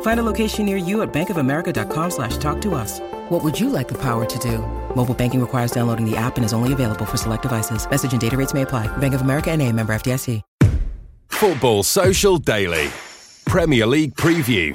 Find a location near you at bankofamerica.com slash talk to us. What would you like the power to do? Mobile banking requires downloading the app and is only available for select devices. Message and data rates may apply. Bank of America and a member FDIC. Football Social Daily. Premier League Preview.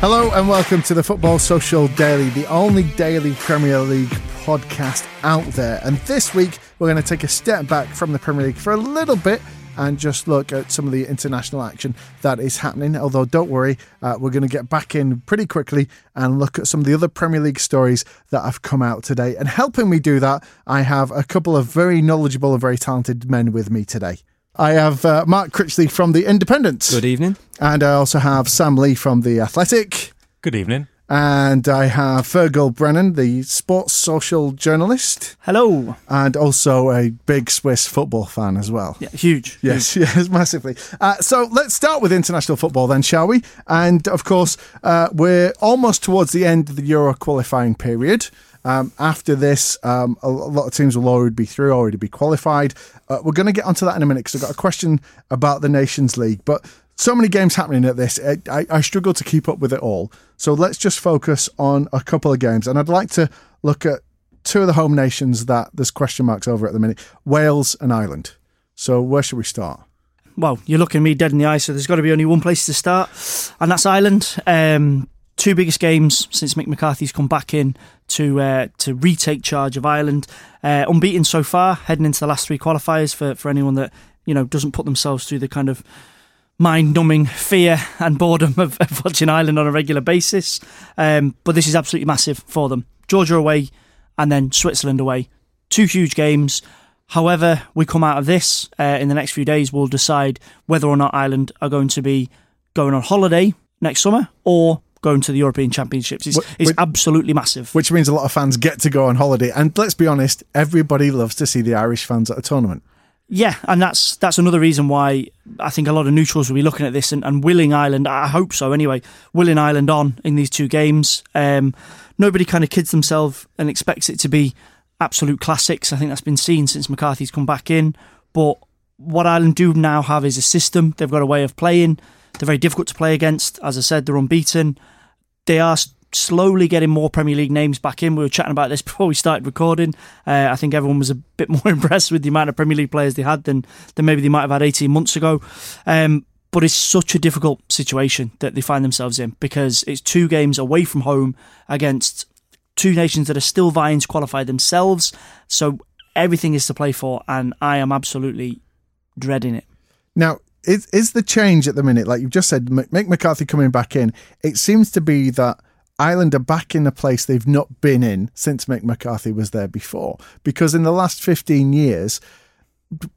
Hello and welcome to the Football Social Daily, the only daily Premier League podcast out there. And this week, we're going to take a step back from the Premier League for a little bit and just look at some of the international action that is happening. Although, don't worry, uh, we're going to get back in pretty quickly and look at some of the other Premier League stories that have come out today. And helping me do that, I have a couple of very knowledgeable and very talented men with me today. I have uh, Mark Critchley from The Independent. Good evening. And I also have Sam Lee from The Athletic. Good evening. And I have Fergal Brennan, the sports social journalist. Hello. And also a big Swiss football fan as well. Yeah, huge. Yes, huge. yes, massively. Uh, so let's start with international football then, shall we? And of course, uh, we're almost towards the end of the Euro qualifying period. Um, after this, um, a lot of teams will already be through, already be qualified. Uh, we're going to get onto that in a minute because I've got a question about the Nations League. But so many games happening at this, I, I struggle to keep up with it all. So let's just focus on a couple of games. And I'd like to look at two of the home nations that there's question marks over at the minute Wales and Ireland. So where should we start? Well, you're looking me dead in the eye, so there's got to be only one place to start, and that's Ireland. Um, two biggest games since Mick McCarthy's come back in to uh, to retake charge of Ireland. Uh, unbeaten so far, heading into the last three qualifiers for, for anyone that you know doesn't put themselves through the kind of mind-numbing fear and boredom of, of watching Ireland on a regular basis. Um, but this is absolutely massive for them. Georgia away, and then Switzerland away. Two huge games. However, we come out of this uh, in the next few days, we'll decide whether or not Ireland are going to be going on holiday next summer or going to the European Championships. It's, it's absolutely massive. Which means a lot of fans get to go on holiday. And let's be honest, everybody loves to see the Irish fans at a tournament. Yeah, and that's that's another reason why I think a lot of neutrals will be looking at this and, and willing Ireland. I hope so anyway. Willing Ireland on in these two games. Um, nobody kind of kids themselves and expects it to be absolute classics. I think that's been seen since McCarthy's come back in. But what Ireland do now have is a system. They've got a way of playing. They're very difficult to play against. As I said, they're unbeaten. They are slowly getting more Premier League names back in. We were chatting about this before we started recording. Uh, I think everyone was a bit more impressed with the amount of Premier League players they had than, than maybe they might have had 18 months ago. Um, but it's such a difficult situation that they find themselves in because it's two games away from home against two nations that are still vying to qualify themselves. So everything is to play for, and I am absolutely dreading it. Now, is, is the change at the minute, like you've just said, Mick McCarthy coming back in, it seems to be that Ireland are back in a place they've not been in since Mick McCarthy was there before. Because in the last 15 years,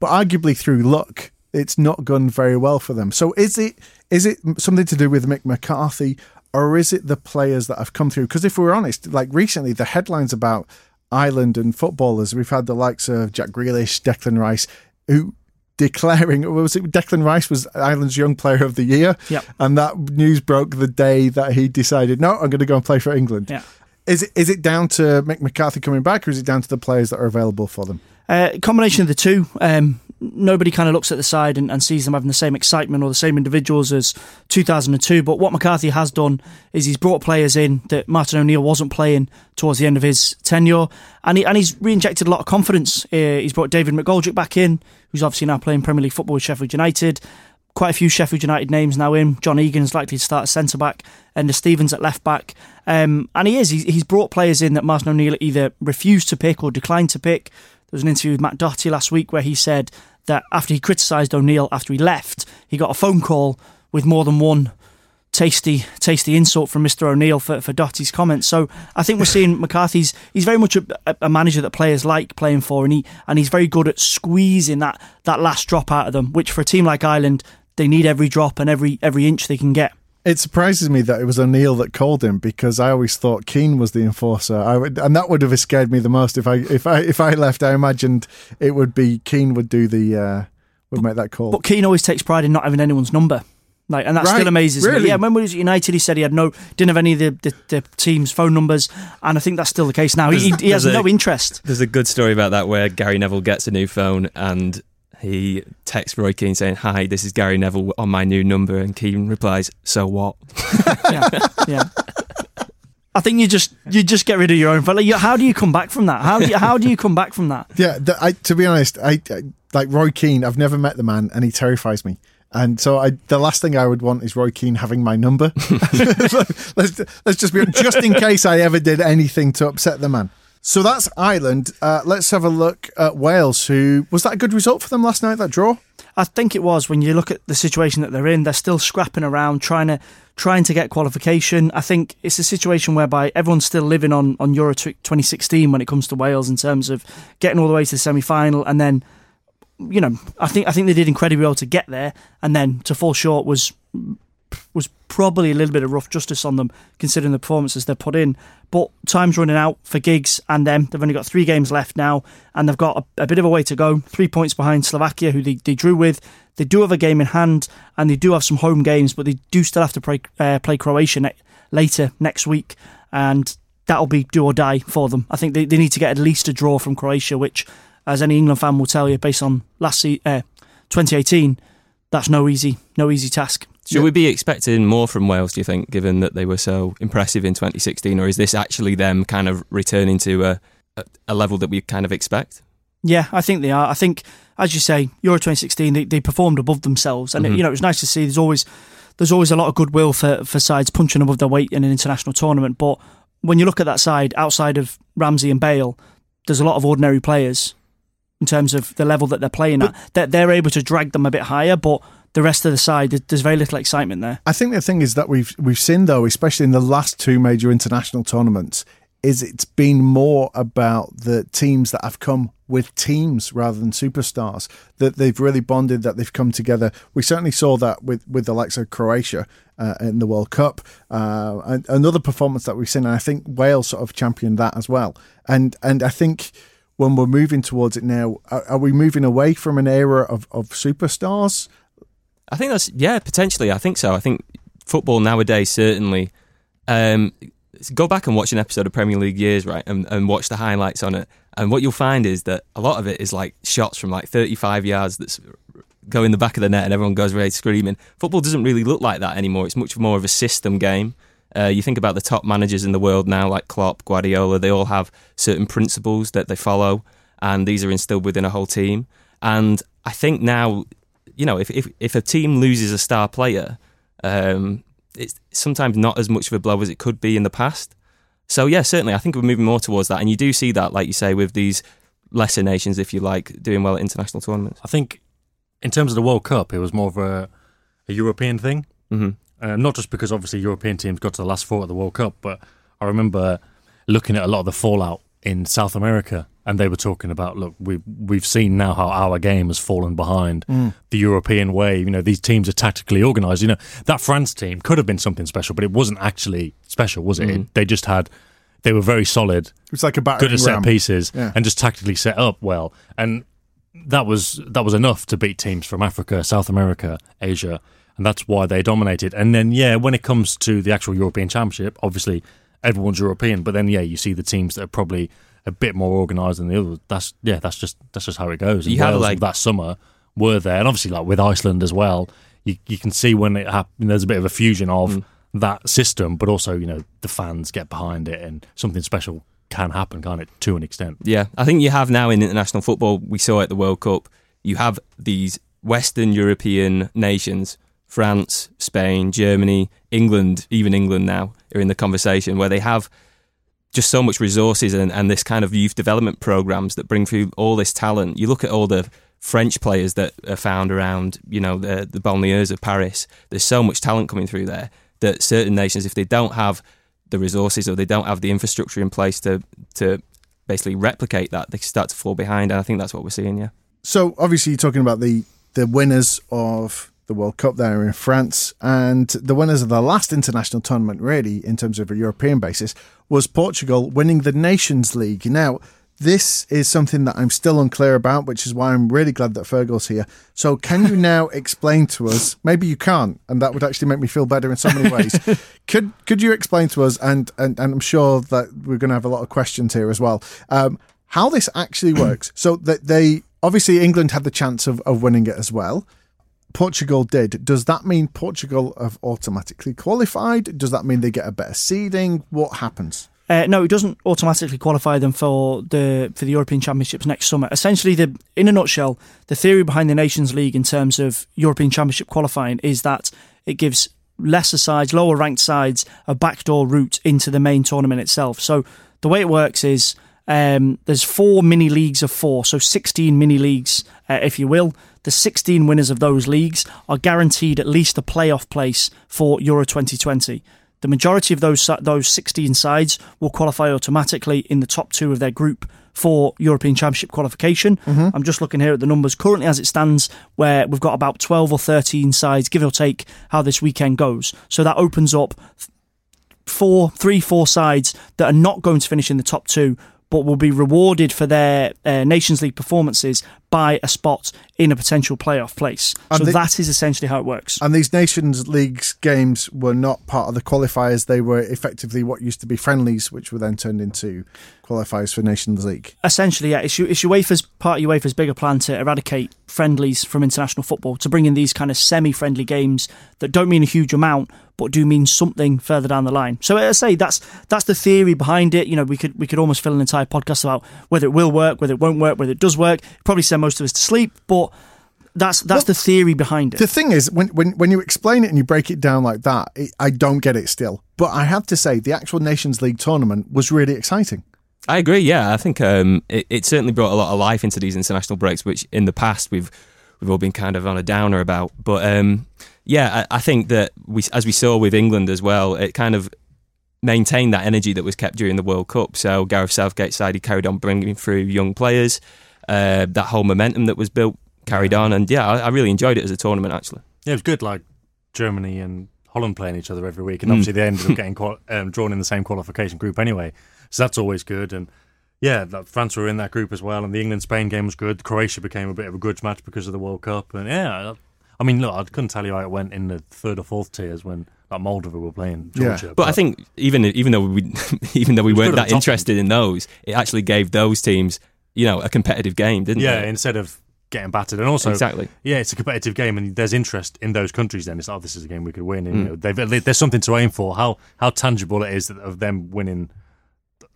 arguably through luck, it's not gone very well for them. So is it is it something to do with Mick McCarthy or is it the players that have come through? Because if we're honest, like recently, the headlines about Ireland and footballers, we've had the likes of Jack Grealish, Declan Rice, who declaring was it Declan Rice was Ireland's young player of the year yep. and that news broke the day that he decided no I'm going to go and play for England yeah. Is it is it down to Mick McCarthy coming back, or is it down to the players that are available for them? Uh, combination of the two. Um, nobody kind of looks at the side and, and, sees them having the same excitement or the same individuals as 2002. But what McCarthy has done is he's brought players in that Martin O'Neill wasn't playing towards the end of his tenure, and he and he's re-injected a lot of confidence. Uh, he's brought David McGoldrick back in, who's obviously now playing Premier League football with Sheffield United. Quite a few Sheffield United names now in. John Egan is likely to start at centre back, and the Stevens at left back. Um, and he is. He's brought players in that Martin O'Neill either refused to pick or declined to pick. There was an interview with Matt Doherty last week where he said that after he criticised O'Neill after he left, he got a phone call with more than one tasty, tasty insult from Mr. O'Neill for, for Doherty's comments. So I think we're seeing McCarthy's. He's very much a, a, manager that players like playing for, and he and he's very good at squeezing that that last drop out of them. Which for a team like Ireland, they need every drop and every every inch they can get. It surprises me that it was O'Neill that called him because I always thought Keane was the enforcer. I would, and that would have scared me the most if I if I if I left. I imagined it would be Keane would do the uh, would make that call. But Keane always takes pride in not having anyone's number. Like, and that right, still amazes really? me. Yeah, when we was at United, he said he had no, didn't have any of the, the, the team's phone numbers, and I think that's still the case now. He, he has a, no interest. There's a good story about that where Gary Neville gets a new phone and he texts Roy Keane saying, "Hi, this is Gary Neville on my new number," and Keane replies, "So what?" yeah, yeah. I think you just you just get rid of your own. But like, how do you come back from that? How do you, how do you come back from that? Yeah, the, I, to be honest, I, I like Roy Keane. I've never met the man, and he terrifies me. And so I, the last thing I would want is Roy Keane having my number. let's, let's just be just in case I ever did anything to upset the man. So that's Ireland. Uh, let's have a look at Wales. Who was that a good result for them last night? That draw. I think it was. When you look at the situation that they're in, they're still scrapping around, trying to trying to get qualification. I think it's a situation whereby everyone's still living on on Euro 2016 when it comes to Wales in terms of getting all the way to the semi final, and then you know I think I think they did incredibly well to get there, and then to fall short was was probably a little bit of rough justice on them considering the performances they've put in. But time's running out for Giggs and them. They've only got three games left now, and they've got a, a bit of a way to go. Three points behind Slovakia, who they, they drew with. They do have a game in hand, and they do have some home games, but they do still have to play, uh, play Croatia ne- later next week, and that'll be do or die for them. I think they, they need to get at least a draw from Croatia, which, as any England fan will tell you, based on last se- uh, 2018, that's no easy no easy task. Should yeah. we be expecting more from Wales, do you think, given that they were so impressive in 2016? Or is this actually them kind of returning to a, a level that we kind of expect? Yeah, I think they are. I think, as you say, Euro 2016, they, they performed above themselves. And, mm-hmm. it, you know, it was nice to see there's always there's always a lot of goodwill for, for sides punching above their weight in an international tournament. But when you look at that side, outside of Ramsey and Bale, there's a lot of ordinary players in terms of the level that they're playing but, at. That they're able to drag them a bit higher, but the rest of the side, there's very little excitement there. I think the thing is that we've we've seen though, especially in the last two major international tournaments, is it's been more about the teams that have come with teams rather than superstars that they've really bonded that they've come together. We certainly saw that with with the likes of croatia uh, in the world cup uh, another performance that we've seen and i think wales sort of championed that as well. And and i think when we're moving towards it now are, are we moving away from an era of, of superstars I think that's yeah, potentially. I think so. I think football nowadays certainly. Um, go back and watch an episode of Premier League years, right, and, and watch the highlights on it. And what you'll find is that a lot of it is like shots from like 35 yards that's go in the back of the net and everyone goes away screaming. Football doesn't really look like that anymore. It's much more of a system game. Uh, you think about the top managers in the world now, like Klopp, Guardiola, they all have certain principles that they follow, and these are instilled within a whole team. And I think now you know, if, if, if a team loses a star player, um, it's sometimes not as much of a blow as it could be in the past. So yeah, certainly, I think we're moving more towards that, and you do see that, like you say, with these lesser nations, if you like, doing well at international tournaments. I think, in terms of the World Cup, it was more of a, a European thing, mm-hmm. uh, not just because obviously European teams got to the last four at the World Cup, but I remember looking at a lot of the fallout in South America and they were talking about look we we've seen now how our game has fallen behind mm. the European way you know these teams are tactically organized you know that France team could have been something special but it wasn't actually special was it, mm. it they just had they were very solid it was like a good at set pieces yeah. and just tactically set up well and that was that was enough to beat teams from Africa South America Asia and that's why they dominated and then yeah when it comes to the actual European championship obviously everyone's European. But then, yeah, you see the teams that are probably a bit more organised than the others. That's yeah, that's just that's just how it goes. And You had, Wales like- that summer were there, and obviously like with Iceland as well, you you can see when it happened. There's a bit of a fusion of Mm. that system, but also you know the fans get behind it, and something special can happen, can't it? To an extent. Yeah, I think you have now in international football. We saw at the World Cup. You have these Western European nations: France, Spain, Germany, England. Even England now are in the conversation where they have just so much resources and, and this kind of youth development programs that bring through all this talent. You look at all the French players that are found around, you know, the the banlieues of Paris. There's so much talent coming through there that certain nations, if they don't have the resources or they don't have the infrastructure in place to to basically replicate that, they start to fall behind. And I think that's what we're seeing. Yeah. So obviously you're talking about the the winners of the World Cup there in France and the winners of the last international tournament really in terms of a European basis was Portugal winning the Nations League. Now this is something that I'm still unclear about, which is why I'm really glad that Fergal's here. So, can you now explain to us? Maybe you can't, and that would actually make me feel better in so many ways. could could you explain to us? And and, and I'm sure that we're going to have a lot of questions here as well. Um, how this actually works? so that they obviously England had the chance of, of winning it as well. Portugal did. Does that mean Portugal have automatically qualified? Does that mean they get a better seeding? What happens? Uh, no, it doesn't automatically qualify them for the for the European Championships next summer. Essentially, the in a nutshell, the theory behind the Nations League in terms of European Championship qualifying is that it gives lesser sides, lower ranked sides, a backdoor route into the main tournament itself. So the way it works is um, there's four mini leagues of four, so 16 mini leagues, uh, if you will. The 16 winners of those leagues are guaranteed at least a playoff place for Euro 2020. The majority of those those 16 sides will qualify automatically in the top two of their group for European Championship qualification. I'm just looking here at the numbers currently as it stands, where we've got about 12 or 13 sides, give or take, how this weekend goes. So that opens up four, three, four sides that are not going to finish in the top two, but will be rewarded for their uh, Nations League performances by a spot in a potential playoff place. And so the- that is essentially how it works. And these Nations Leagues games were not part of the qualifiers. They were effectively what used to be friendlies, which were then turned into qualifiers for Nations League. Essentially, yeah, it's, it's UEFA's part of UEFA's bigger plan to eradicate friendlies from international football, to bring in these kind of semi-friendly games that don't mean a huge amount, but do mean something further down the line. So, as I say, that's that's the theory behind it. You know, we could we could almost fill an entire podcast about whether it will work, whether it won't work, whether it does work. Probably send most of us to sleep, but that's that's Well, the theory behind it. The thing is, when, when, when you explain it and you break it down like that, it, I don't get it still. But I have to say, the actual Nations League tournament was really exciting. I agree. Yeah, I think um, it, it certainly brought a lot of life into these international breaks, which in the past we've we've all been kind of on a downer about. But um, yeah, I, I think that we, as we saw with England as well, it kind of maintained that energy that was kept during the World Cup. So Gareth Southgate's side, he carried on bringing through young players. Uh, that whole momentum that was built carried on, and yeah, I, I really enjoyed it as a tournament actually. Yeah, it was good. Like Germany and Holland playing each other every week, and Mm. obviously they ended up getting qual- um, drawn in the same qualification group anyway. So that's always good. And yeah, that France were in that group as well, and the England Spain game was good. Croatia became a bit of a grudge match because of the World Cup, and yeah, I mean, look, I couldn't tell you how it went in the third or fourth tiers when like Moldova were playing Yeah. Georgia. But I think even even though we even though we weren't that interested in those, it actually gave those teams you know a competitive game, didn't yeah, it? instead of getting battered, and also Exactly. yeah, it's a competitive game, and there's interest in those countries. Then it's oh, this is a game we could win, and Mm. you know, they've, there's something to aim for. How how tangible it is of them winning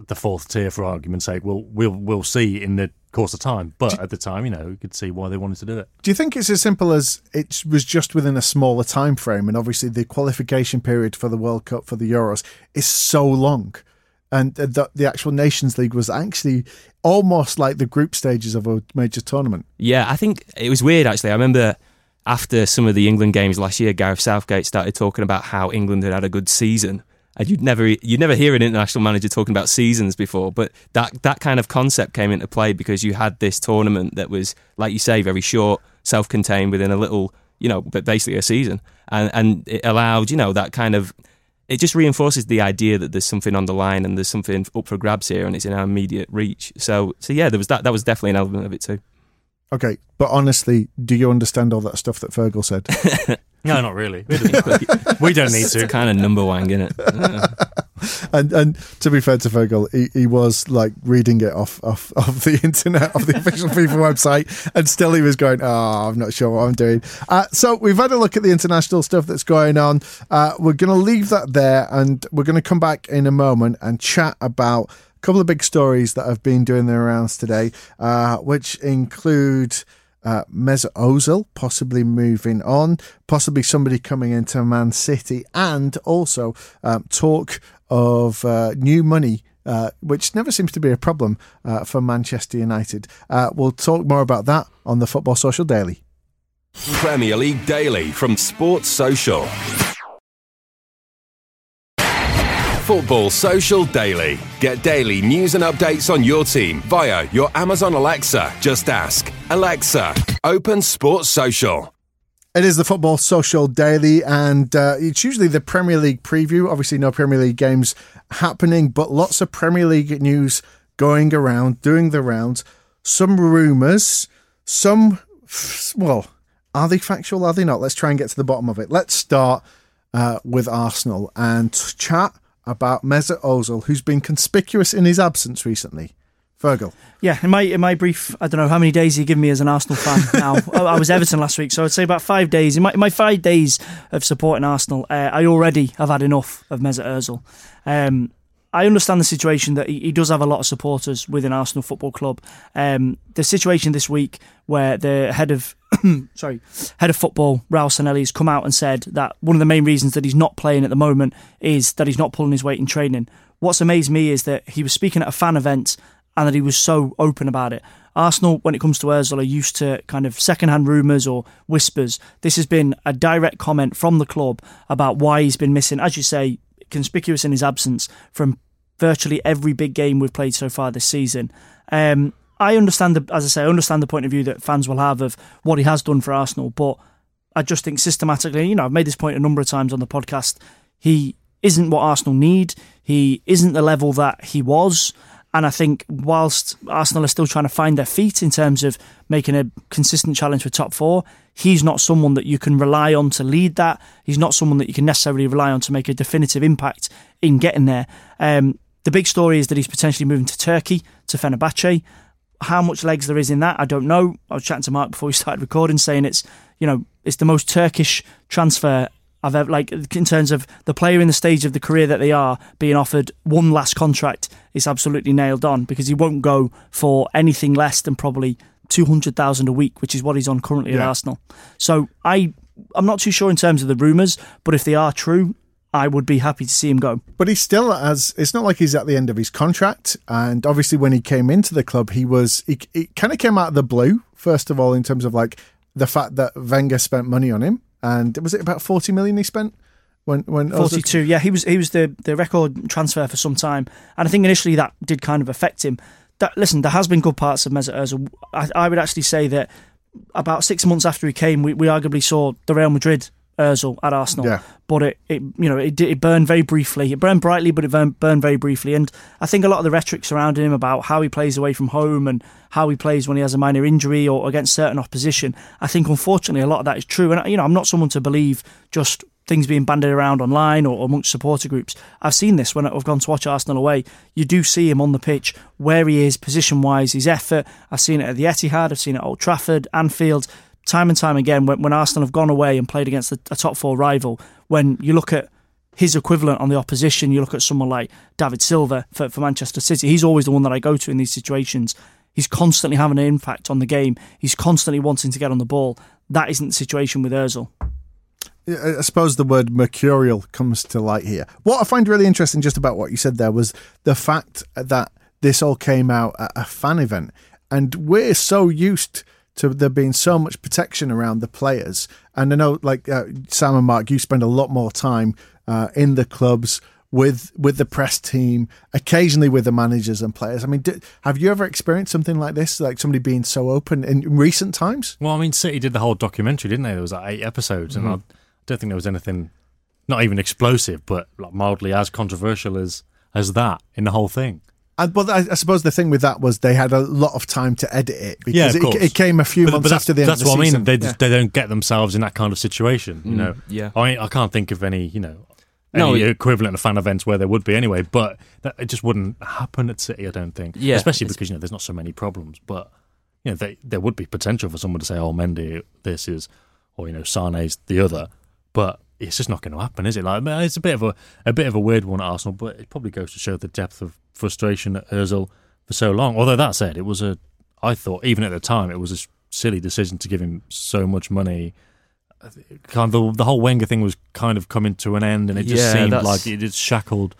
the fourth tier, for argument's sake. We'll we'll we'll see in the course of time. But at the time, you know, you could see why they wanted to do it. Do you think it's as simple as it was just within a smaller time frame? And obviously, the qualification period for the World Cup for the Euros is so long. And the, the actual Nations League was actually almost like the group stages of a major tournament. Yeah, I think it was weird actually. I remember after some of the England games last year, Gareth Southgate started talking about how England had had a good season. And you'd never you'd never hear an international manager talking about seasons before, but that that kind of concept came into play because you had this tournament that was, like you say, very short, self-contained within a little, you know, but basically a season, and and it allowed you know that kind of it just reinforces the idea that there's something on the line and there's something up for grabs here and it's in our immediate reach. So so yeah, there was that that was definitely an element of it too. Okay, but honestly, do you understand all that stuff that Fergal said? No, not really. We don't, we don't need It's to. kind of number one, isn't it? and and to be fair to Fergal, he, he was like reading it off, off off the internet, of the official FIFA website, and still he was going, "Oh, I'm not sure what I'm doing." Uh, so we've had a look at the international stuff that's going on. Uh, we're going to leave that there, and we're going to come back in a moment and chat about a couple of big stories that have been doing their rounds today, uh, which include uh, Ozil possibly moving on, possibly somebody coming into Man City, and also um, talk of uh, new money. Uh, which never seems to be a problem uh, for Manchester United. Uh, we'll talk more about that on the Football Social Daily. Premier League Daily from Sports Social. Football Social Daily. Get daily news and updates on your team via your Amazon Alexa. Just ask Alexa, open Sports Social. It is the Football Social Daily, and uh, it's usually the Premier League preview. Obviously, no Premier League games happening, but lots of Premier League news going around, doing the rounds. Some rumours, some, well, are they factual? Are they not? Let's try and get to the bottom of it. Let's start uh, with Arsenal and chat about Mesut Ozil, who's been conspicuous in his absence recently. Fergal. Yeah, in my in my brief, I don't know how many days you give me as an Arsenal fan now. I was Everton last week, so I'd say about five days. In my, in my five days of supporting Arsenal, uh, I already have had enough of Mesut Ozil. Um, I understand the situation that he, he, does have a lot of supporters within Arsenal Football Club. Um, the situation this week where the head of sorry head of football Raul Sanllehi, has come out and said that one of the main reasons that he's not playing at the moment is that he's not pulling his weight in training. What's amazed me is that he was speaking at a fan event and that he was so open about it. Arsenal, when it comes to Ozil, are used to kind of second-hand rumours or whispers. This has been a direct comment from the club about why he's been missing, as you say, conspicuous in his absence from virtually every big game we've played so far this season. Um, I understand the, as I say, I understand the point of view that fans will have of what he has done for Arsenal, but I just think systematically, you know, I've made this point a number of times on the podcast. He isn't what Arsenal need. He isn't the level that he was. And I think whilst Arsenal are still trying to find their feet in terms of making a consistent challenge for top four, he's not someone that you can rely on to lead that. He's not someone that you can necessarily rely on to make a definitive impact in getting there. Um, the big story is that he's potentially moving to Turkey, to Fenerbahce. How much legs there is in that, I don't know. I was chatting to Mark before we started recording, saying it's you know it's the most Turkish transfer I've ever like in terms of the player in the stage of the career that they are being offered one last contract is absolutely nailed on because he won't go for anything less than probably two hundred thousand a week, which is what he's on currently yeah. at Arsenal. So I I'm not too sure in terms of the rumours, but if they are true, I would be happy to see him go. But he's still as it's not like he's at the end of his contract. And obviously, when he came into the club, he was he, he kind of came out of the blue. First of all, in terms of like the fact that Wenger spent money on him, and was it about forty million he spent? When, when forty two, yeah, he was he was the, the record transfer for some time, and I think initially that did kind of affect him. That listen, there has been good parts of Mesut Ozil. I, I would actually say that about six months after he came, we, we arguably saw the Real Madrid Özil at Arsenal. Yeah. But it, it, you know, it, it burned very briefly. It burned brightly, but it burned, burned very briefly. And I think a lot of the rhetoric surrounding him about how he plays away from home and how he plays when he has a minor injury or against certain opposition, I think unfortunately a lot of that is true. And you know, I'm not someone to believe just things being banded around online or amongst supporter groups. I've seen this when I've gone to watch Arsenal away. You do see him on the pitch, where he is, position wise, his effort. I've seen it at the Etihad, I've seen it at Old Trafford, Anfield time and time again when, when Arsenal have gone away and played against a, a top four rival, when you look at his equivalent on the opposition, you look at someone like David Silva for, for Manchester City, he's always the one that I go to in these situations. He's constantly having an impact on the game. He's constantly wanting to get on the ball. That isn't the situation with Ozil. I suppose the word mercurial comes to light here. What I find really interesting just about what you said there was the fact that this all came out at a fan event. And we're so used to there being so much protection around the players. And I know, like uh, Sam and Mark, you spend a lot more time uh, in the clubs with with the press team, occasionally with the managers and players. I mean, do, have you ever experienced something like this, like somebody being so open in recent times? Well, I mean, City did the whole documentary, didn't they? There was like eight episodes, mm-hmm. and I don't think there was anything, not even explosive, but like mildly as controversial as as that in the whole thing. And, well, I, I, suppose the thing with that was they had a lot of time to edit it because yeah, it, it, came a few but, months but after the end That's what I mean. They, yeah. they don't get themselves in that kind of situation. You mm, know, yeah. I I can't think of any. You know, No, any equivalent of fan events where there would be anyway. But that, it just wouldn't happen at City, I don't think. Yeah, especially because you know there's not so many problems. But you know, they, there would be potential for someone to say, "Oh, Mendy, this is," or you know, Sane's the other. But it's just not going to happen, is it? Like it's a bit of a a bit of a weird one at Arsenal, but it probably goes to show the depth of frustration at Özil for so long. Although that said, it was a, I thought even at the time it was a silly decision to give him so much money. Kind of the, the whole Wenger thing was kind of coming to an end, and it just Yeah, seemed like it just shackled.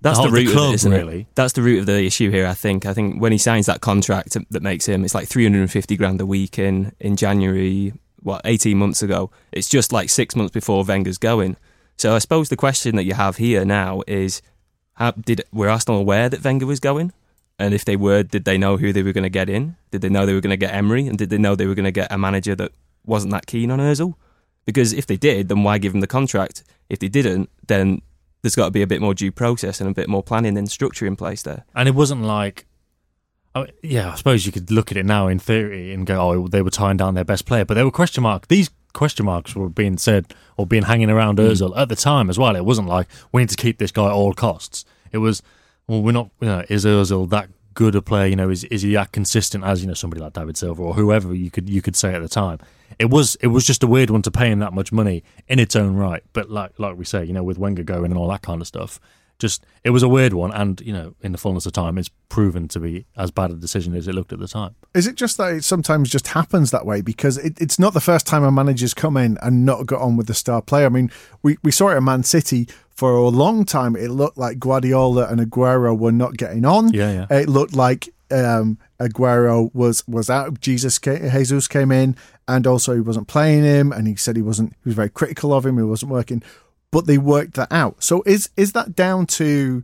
That's the the, whole- the root club, of it, isn't really. it? That's the root of the issue here. I think. I think when he signs that contract that makes him, it's like 350 grand a week in in January. What 18 months ago? It's just like six months before Wenger's going. So I suppose the question that you have here now is, how, did were Arsenal aware that Wenger was going? And if they were, did they know who they were going to get in? Did they know they were going to get Emery? And did they know they were going to get a manager that wasn't that keen on Özil? Because if they did, then why give him the contract? If they didn't, then there's got to be a bit more due process and a bit more planning and structure in place there. And it wasn't like, oh, yeah, I suppose you could look at it now in theory and go, oh, they were tying down their best player, but they were question mark. These question marks were being said or being hanging around hmm. Özil at the time as well. It wasn't like we need to keep this guy at all costs. It was, well, we're not. You know, is Özil that good a player? You know, is is he that consistent as you know somebody like David Silva or whoever you could you could say at the time? It was it was just a weird one to pay him that much money in its own right. But like like we say, you know, with Wenger going and all that kind of stuff, just it was a weird one. And you know, in the fullness of time, it's proven to be as bad a decision as it looked at the time. Is it just that it sometimes just happens that way? Because it, it's not the first time a manager's come in and not got on with the star player. I mean, we, we saw it at Man City for a long time. It looked like Guardiola and Aguero were not getting on. Yeah, yeah. It looked like um, Aguero was was out. Jesus came, Jesus came in, and also he wasn't playing him, and he said he wasn't. He was very critical of him. He wasn't working, but they worked that out. So is is that down to?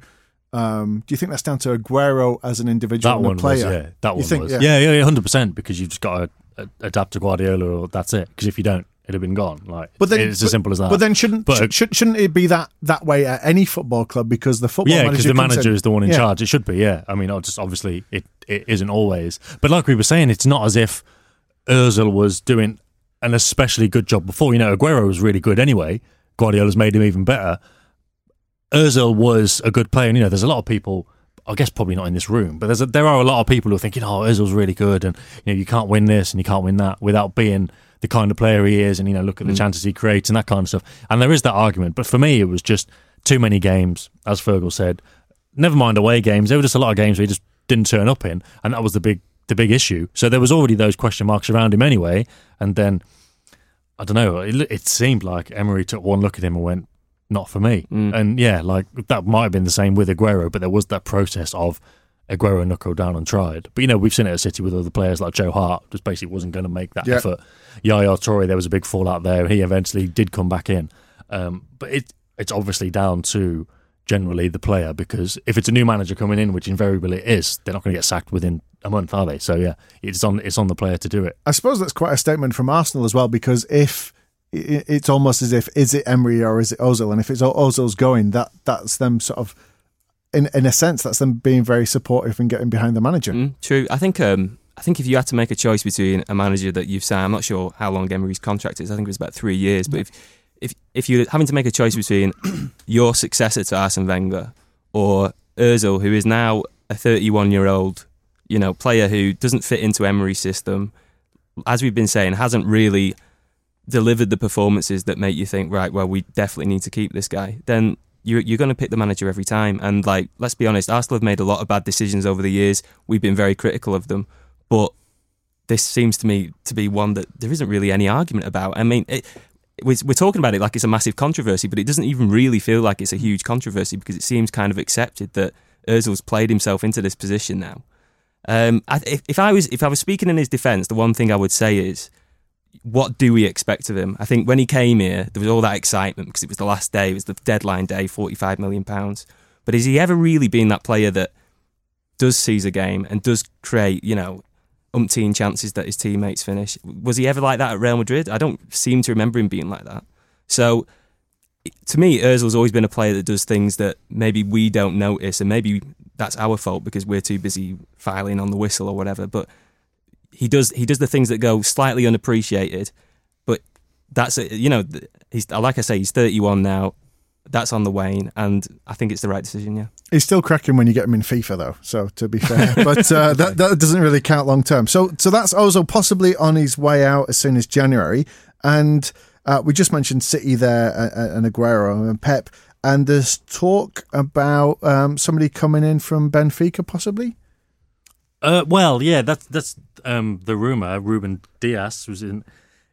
Um, do you think that's down to Aguero as an individual That and a one player? was, yeah. That You one think, was, yeah. yeah, yeah, yeah, hundred percent. Because you've just got to adapt to Guardiola, or that's it. Because if you don't, it'd have been gone. Like, But then it's but- as simple as that. But then shouldn't But- sh- should, shouldn't it be that that way at any football club because the football yeah, manager because the manager in- is the one in Yeah. charge. It should be, yeah. I mean, just obviously it, it isn't always. But like we were saying, it's not as if Özil was doing an especially good job before. You know, Aguero was really good anyway. Guardiola's made him even better. Özil was a good player. And, you know, there's a lot of people. I guess probably not in this room, but there's a, there are a lot of people who are thinking, "Oh, Özil's really good, and you know you can't win this and you can't win that without being the kind of player he is." And you know, look at the mm. chances he creates and that kind of stuff. And there is that argument, but for me, it was just too many games, as Fergal said. Never mind away games; there were just a lot of games where he just didn't turn up in, and that was the big the big issue. So there was already those question marks around him anyway, and then I don't know. It, it seemed like Emery took one look at him and went, "Not for me." And yeah, like that might have been the same with Aguero, but there was that process of Aguero knuckled down and tried. But you know, we've seen it at City with other players like Joe Hart, just basically wasn't going to make that Yeah. effort. Yaya Toure, there was a big fallout there, and he eventually did come back in. Um, but it it's obviously down to generally the player because if it's a new manager coming in, which invariably it is, they're not going to get sacked within a month, are they? So yeah, it's on it's on the player to do it. I suppose that's quite a statement from Arsenal as well because if it's almost as if is it Emery or is it Ozil, and if it's Ozil's going, that that's them sort of in in a sense that's them being very supportive and getting behind the manager. Mm, true. I think. Um, I think if you had to make a choice between a manager that you've signed, I'm not sure how long Emery's contract is. I think it was about three years. But if if if you're having to make a choice between your successor to Arsene Wenger or Özil, who is now a 31 year old, you know, player who doesn't fit into Emery's system, as we've been saying, hasn't really delivered the performances that make you think, right, well, we definitely need to keep this guy, then you're, you're going to pick the manager every time. And, like, let's be honest, Arsenal have made a lot of bad decisions over the years. We've been very critical of them. But this seems to me to be one that there isn't really any argument about. I mean, it, we're, we're talking about it like it's a massive controversy, but it doesn't even really feel like it's a huge controversy because it seems kind of accepted that Özil's played himself into this position now. Um, if, if I was if I was speaking in his defence, the one thing I would say is, what do we expect of him? I think when he came here, there was all that excitement because it was the last day, it was the deadline day, forty-five million pounds. But has he ever really been that player that does seize a game and does create, you know, umpteen chances that his teammates finish? Was he ever like that at Real Madrid? I don't seem to remember him being like that. So to me, Özil's always been a player that does things that maybe we don't notice, and maybe that's our fault because we're too busy filing on the whistle or whatever. But he does he does the things that go slightly unappreciated. But that's you know he's like I say he's 31 now. that's on the wane, and I think it's the right decision. Yeah, he's still cracking when you get him in FIFA, though. So to be fair, but uh, that that doesn't really count long term. So so that's Ozil possibly on his way out as soon as January, and uh, we just mentioned City there uh, uh and Aguero and Pep, and there's talk about um, somebody coming in from Benfica, possibly. Uh, well, yeah, that's that's um, the rumor. Ruben Dias was in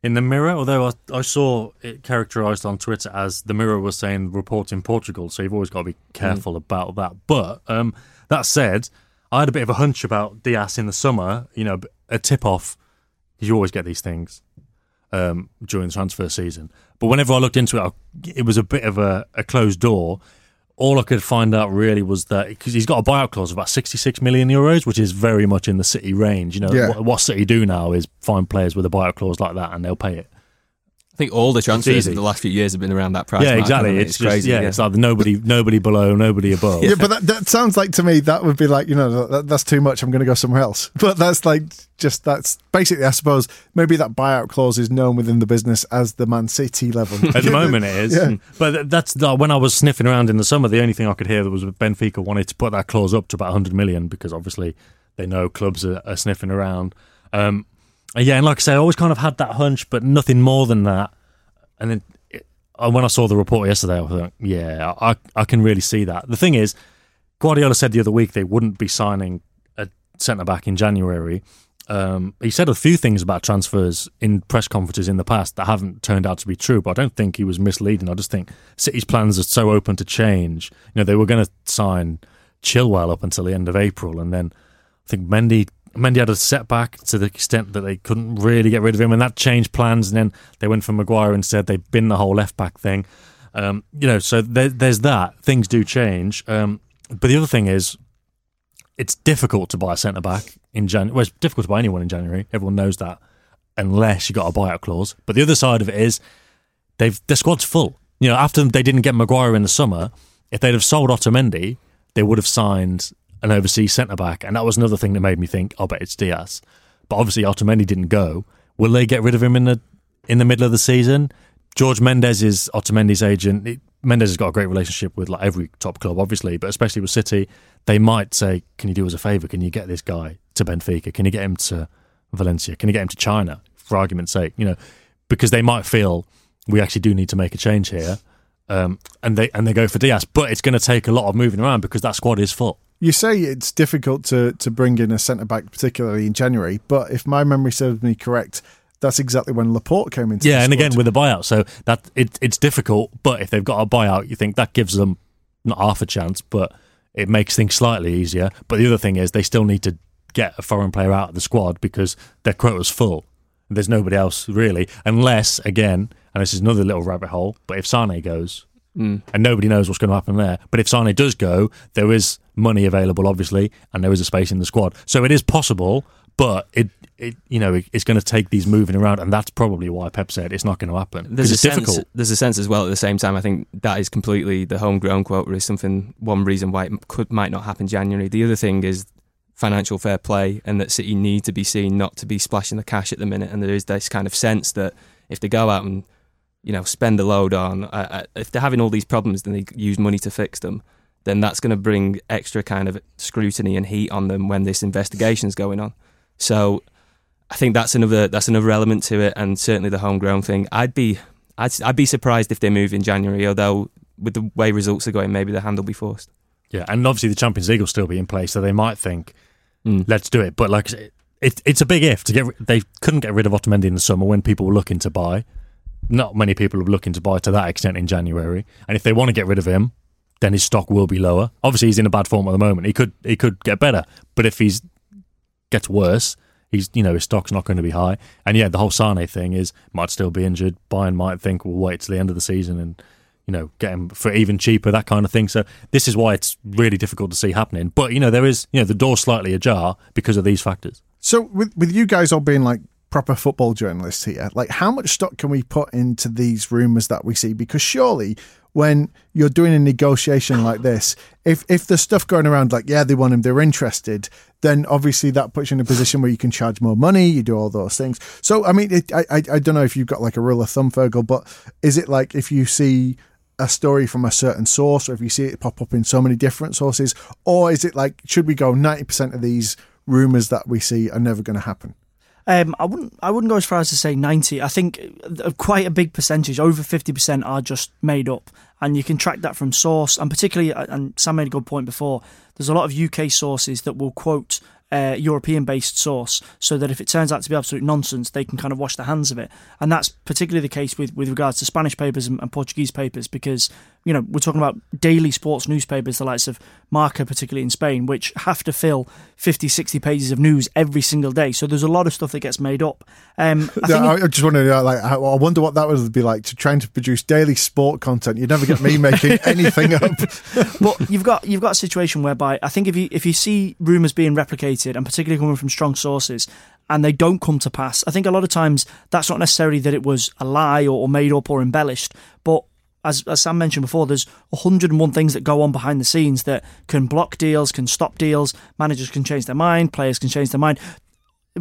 in the Mirror, although I, I, saw it characterized on Twitter as the Mirror was saying report in Portugal, so you've always got to be careful mm. about that. But um, that said, I had a bit of a hunch about Dias in the summer. You know, a tip off. You always get these things um, during the transfer season. But whenever I looked into it, it was a bit of a, a closed door all I could find out really was that because he's got a buyout clause of about 66 million euros, which is very much in the City range. You know, yeah. what, what, City do now is find players with a buyout clause like that and they'll pay it. I think all the transfers of the last few years have been around that price. Yeah, exactly. It's, it's just, crazy. Yeah, yeah, it's like nobody, nobody below, nobody above. Yeah, but that, that sounds like to me that would be like you know that, that's too much. I'm going to go somewhere else. But that's like just that's basically, I suppose, maybe that buyout clause is known within the business as the Man City level. At the moment, it is. Yeah. But that's when I was sniffing around in the summer. The only thing I could hear was Benfica wanted to put that clause up to about 100 million because obviously they know clubs are, are sniffing around. Um, yeah, and like I say, I always kind of had that hunch, but nothing more than that. And then it, uh, when I saw the report yesterday, I was like, yeah, I, I can really see that. The thing is, Guardiola said the other week they wouldn't be signing a centre back in January. Um, he said a few things about transfers in press conferences in the past that haven't turned out to be true, but I don't think he was misleading. I just think City's plans are so open to change. You know, they were going to sign Chilwell up until the end of April, and then I think Mendy Mendy had a setback to the extent that they couldn't really get rid of him, and that changed plans. And then they went for Maguire instead. They bin the whole left back thing. Um, you know, so there, there's that. Things do change. Um, but the other thing is, it's difficult to buy a centre back in January. Well, it's difficult to buy anyone in January. Everyone knows that, unless you got a buyout clause. But the other side of it is, they've their squad's full. You know, after they didn't get Maguire in the summer, if they'd have sold Otamendi, they would have signed an overseas centre back, and that was another thing that made me think, "I'll bet it's Dias. But obviously, Otamendi didn't go. Will they get rid of him in the in the middle of the season? George Mendes is Otamendi's agent. Mendes has got a great relationship with like every top club, obviously, but especially with City, they might say, "Can you do us a favour? Can you get this guy to Benfica? Can you get him to Valencia? Can you get him to China?" For argument's sake, you know, because they might feel we actually do need to make a change here, um, and they and they go for Dias. but it's going to take a lot of moving around because that squad is full. You say it's difficult to, to bring in a centre back, particularly in January, but if my memory serves me correct, that's exactly when Laporte came into. Yeah, and again with a buyout, so that it, it's difficult. But if they've got a buyout, you think that gives them not half a chance, but it makes things slightly easier. But the other thing is they still need to get a foreign player out of the squad because their quota's full. There's nobody else really, unless again, and this is another little rabbit hole. But if Sane goes, Mm. And nobody knows what's going to happen there. But if Sane does go, there is money available, obviously, and there is a space in the squad. So it is possible, but it, it you know, it's going to take these moving around, and that's probably why Pep said it's not going to happen. There's a sense, difficult. There's a sense as well. At the same time, I think that is completely the homegrown quote. Is something one reason why it could might not happen January. The other thing is financial fair play, and that City need to be seen not to be splashing the cash at the minute. And there is this kind of sense that if they go out and you know, spend a load on. Uh, uh, if they're having all these problems, then they use money to fix them. Then that's going to bring extra kind of scrutiny and heat on them when this investigation is going on. So I think that's another that's another element to it, and certainly the homegrown thing. I'd be I'd, I'd be surprised if they move in January, although with the way results are going, maybe the hand will be forced. Yeah, and obviously the Champions League will still be in place, so they might think, mm. "Let's do it." But like, it, it's a big if to get. They couldn't get rid of Otamendi in the summer when people were looking to buy not many people are looking to buy to that extent in January. And if they want to get rid of him, then his stock will be lower. Obviously, he's in a bad form at the moment. He could he could get better, but if he's gets worse, he's you know his stock's not going to be high. And yeah, the whole Sane thing is might still be injured. Bayern might think we'll wait till the end of the season and you know get him for even cheaper, that kind of thing. So this is why it's really difficult to see happening. But you know there is you know the door slightly ajar because of these factors. So with with you guys all being like proper football journalists here. Like, how much stock can we put into these rumours that we see? Because surely, when you're doing a negotiation like this, if if there's stuff going around like, yeah, they want him, they're interested, then obviously that puts you in a position where you can charge more money, you do all those things. So, I mean, it, I, I I don't know if you've got like a rule of thumb, Fergal, but is it like if you see a story from a certain source, or if you see it pop up in so many different sources, or is it like should we go ninety percent of these rumors that we see are never going to happen? Um, I wouldn't. I wouldn't go as far as to say ninety. I think uh, quite a big percentage, over fifty percent, are just made up, and you can track that from source. And particularly, uh, and Sam made a good point before. There's a lot of UK sources that will quote uh, European based source so that if it turns out to be absolute nonsense, they can kind of wash their hands of it. And that's particularly the case with, with regards to Spanish papers and, and Portuguese papers because, you know, we're talking about daily sports newspapers, the likes of Marca, particularly in Spain, which have to fill 50, 60 pages of news every single day. So there's a lot of stuff that gets made up. Um, I, yeah, I just wonder, like, I wonder what that would be like to trying to produce daily sport content. You'd never get me making anything up. but you've got you've got a situation whereby I think if you if you see rumours being replicated and particularly coming from strong sources, and they don't come to pass. I think a lot of times that's not necessarily that it was a lie or, or made up or embellished, but as, as Sam mentioned before, there's 101 things that go on behind the scenes that can block deals, can stop deals. Managers can change their mind, players can change their mind.